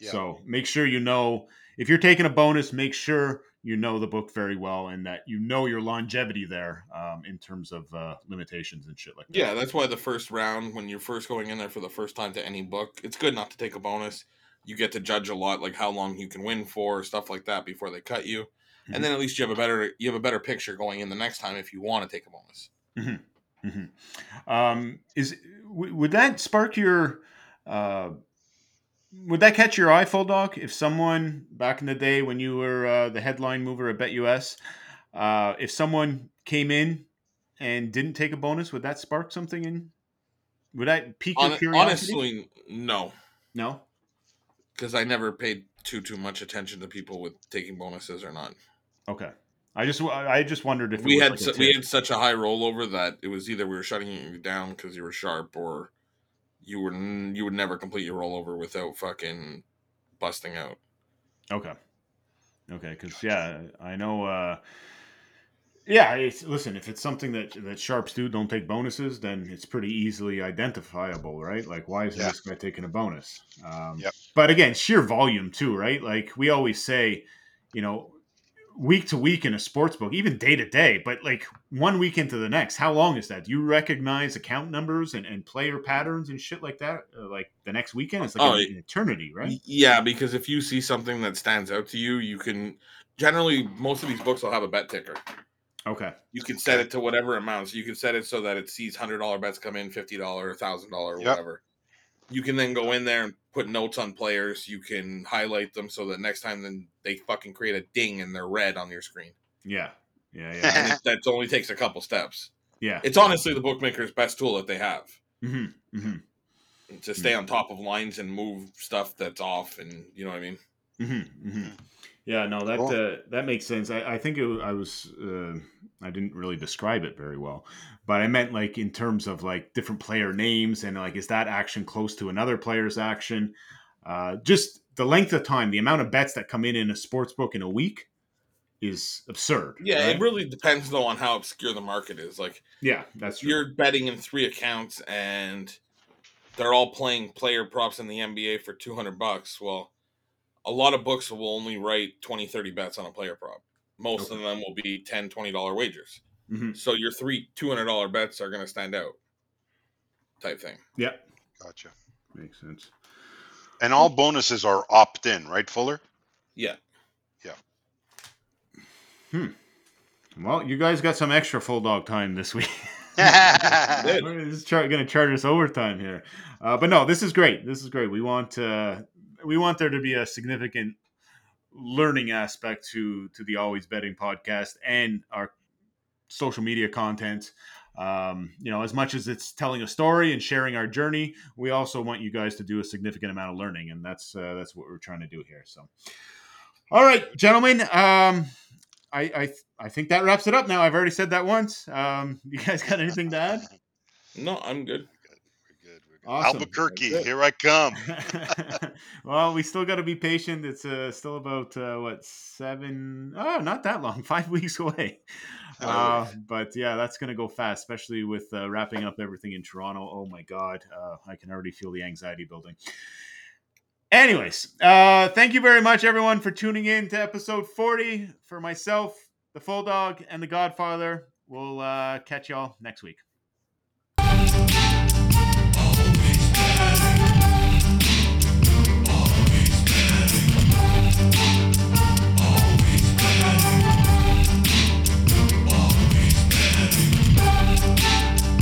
Yeah. So make sure you know if you're taking a bonus, make sure you know the book very well and that you know your longevity there um, in terms of uh, limitations and shit like that. Yeah, that's why the first round, when you're first going in there for the first time to any book, it's good not to take a bonus. You get to judge a lot, like how long you can win for, stuff like that, before they cut you, Mhm. and then at least you have a better you have a better picture going in the next time if you want to take a bonus. Mhm. Um, is w- would that spark your? Uh, would that catch your eye, full dog? If someone back in the day when you were uh, the headline mover at BetUS, uh, if someone came in and didn't take a bonus, would that spark something in? Would that pique your Hon- curiosity? honestly, no, no. because I never paid too too much attention to people with taking bonuses or not. Okay. I just I just wondered if it we was had like su- we had such a high rollover that it was either we were shutting you down because you were sharp or you were you would never complete your rollover without fucking busting out. Okay. Okay, because yeah, I know. uh Yeah, it's, listen, if it's something that that sharps do, don't take bonuses, then it's pretty easily identifiable, right? Like, why is Yeah. this guy taking a bonus? Um, Yep. But again, sheer volume too, right? Like we always say, you know, week to week in a sports book, even day to day, but like one week into the next, how long is that? Do you recognize account numbers and, and player patterns and shit like that? Uh, like the next weekend, it's like Oh, an, an eternity, right? Yeah, because if you see something that stands out to you, you can generally most of these books will have a bet ticker. Okay. You can set it to whatever amount. So you can set it so that it sees hundred dollar bets come in, fifty dollar, thousand dollar, Yep. whatever. You can then go in there and put notes on players. You can highlight them so that next time then they fucking create a ding and they're red on your screen. Yeah. Yeah. Yeah. [laughs] And it, that only takes a couple steps. Yeah. It's honestly the bookmaker's best tool that they have hmm hmm to stay on top of lines and move stuff that's off, and you know what I mean. Yeah, no, that Cool. uh, that makes sense. I, I think it, I was uh, I didn't really describe it very well, but I meant like in terms of like different player names and like is that action close to another player's action? Uh, just the length of time, the amount of bets that come in in a sports book in a week is absurd. Yeah, right? it really depends though on how obscure the market is. Like yeah, that's true. you're betting in three accounts and they're all playing player props in the NBA for 200 bucks. Well, a lot of books will only write 20, 30 bets on a player prop. Most of them will be 10, 20 dollar wagers. hmm So your three $200 bets are going to stand out type thing. Yeah, Gotcha. makes sense. And all bonuses are opt in, right, Fuller? Yeah. Yeah. Hmm. Well, you guys got some extra full dog time this week. [laughs] Good. [laughs] We're just char- going to charge us overtime here, uh, but no, this is great. This is great. We want uh, we want there to be a significant learning aspect to to the Always Betting podcast and our social media content. Um, you know, as much as it's telling a story and sharing our journey, we also want you guys to do a significant amount of learning, and that's uh, that's what we're trying to do here. So, all right, gentlemen. Um, I, I I think that wraps it up. Now I've already said that once. Um, [laughs] you guys got anything to add? No, I'm good. We're good. We're good. Awesome. Albuquerque, here I come. [laughs] well, we still got to be patient. It's uh, still about uh, what seven? Oh, not that long. [laughs] Five weeks away. Uh, but yeah, that's gonna go fast, especially with uh, wrapping up everything in Toronto. Oh my god, uh, I can already feel the anxiety building. Anyways, uh, thank you very much, everyone, for tuning in to episode 40. For myself, the Full Dog, and the Godfather, we'll uh, catch y'all next week.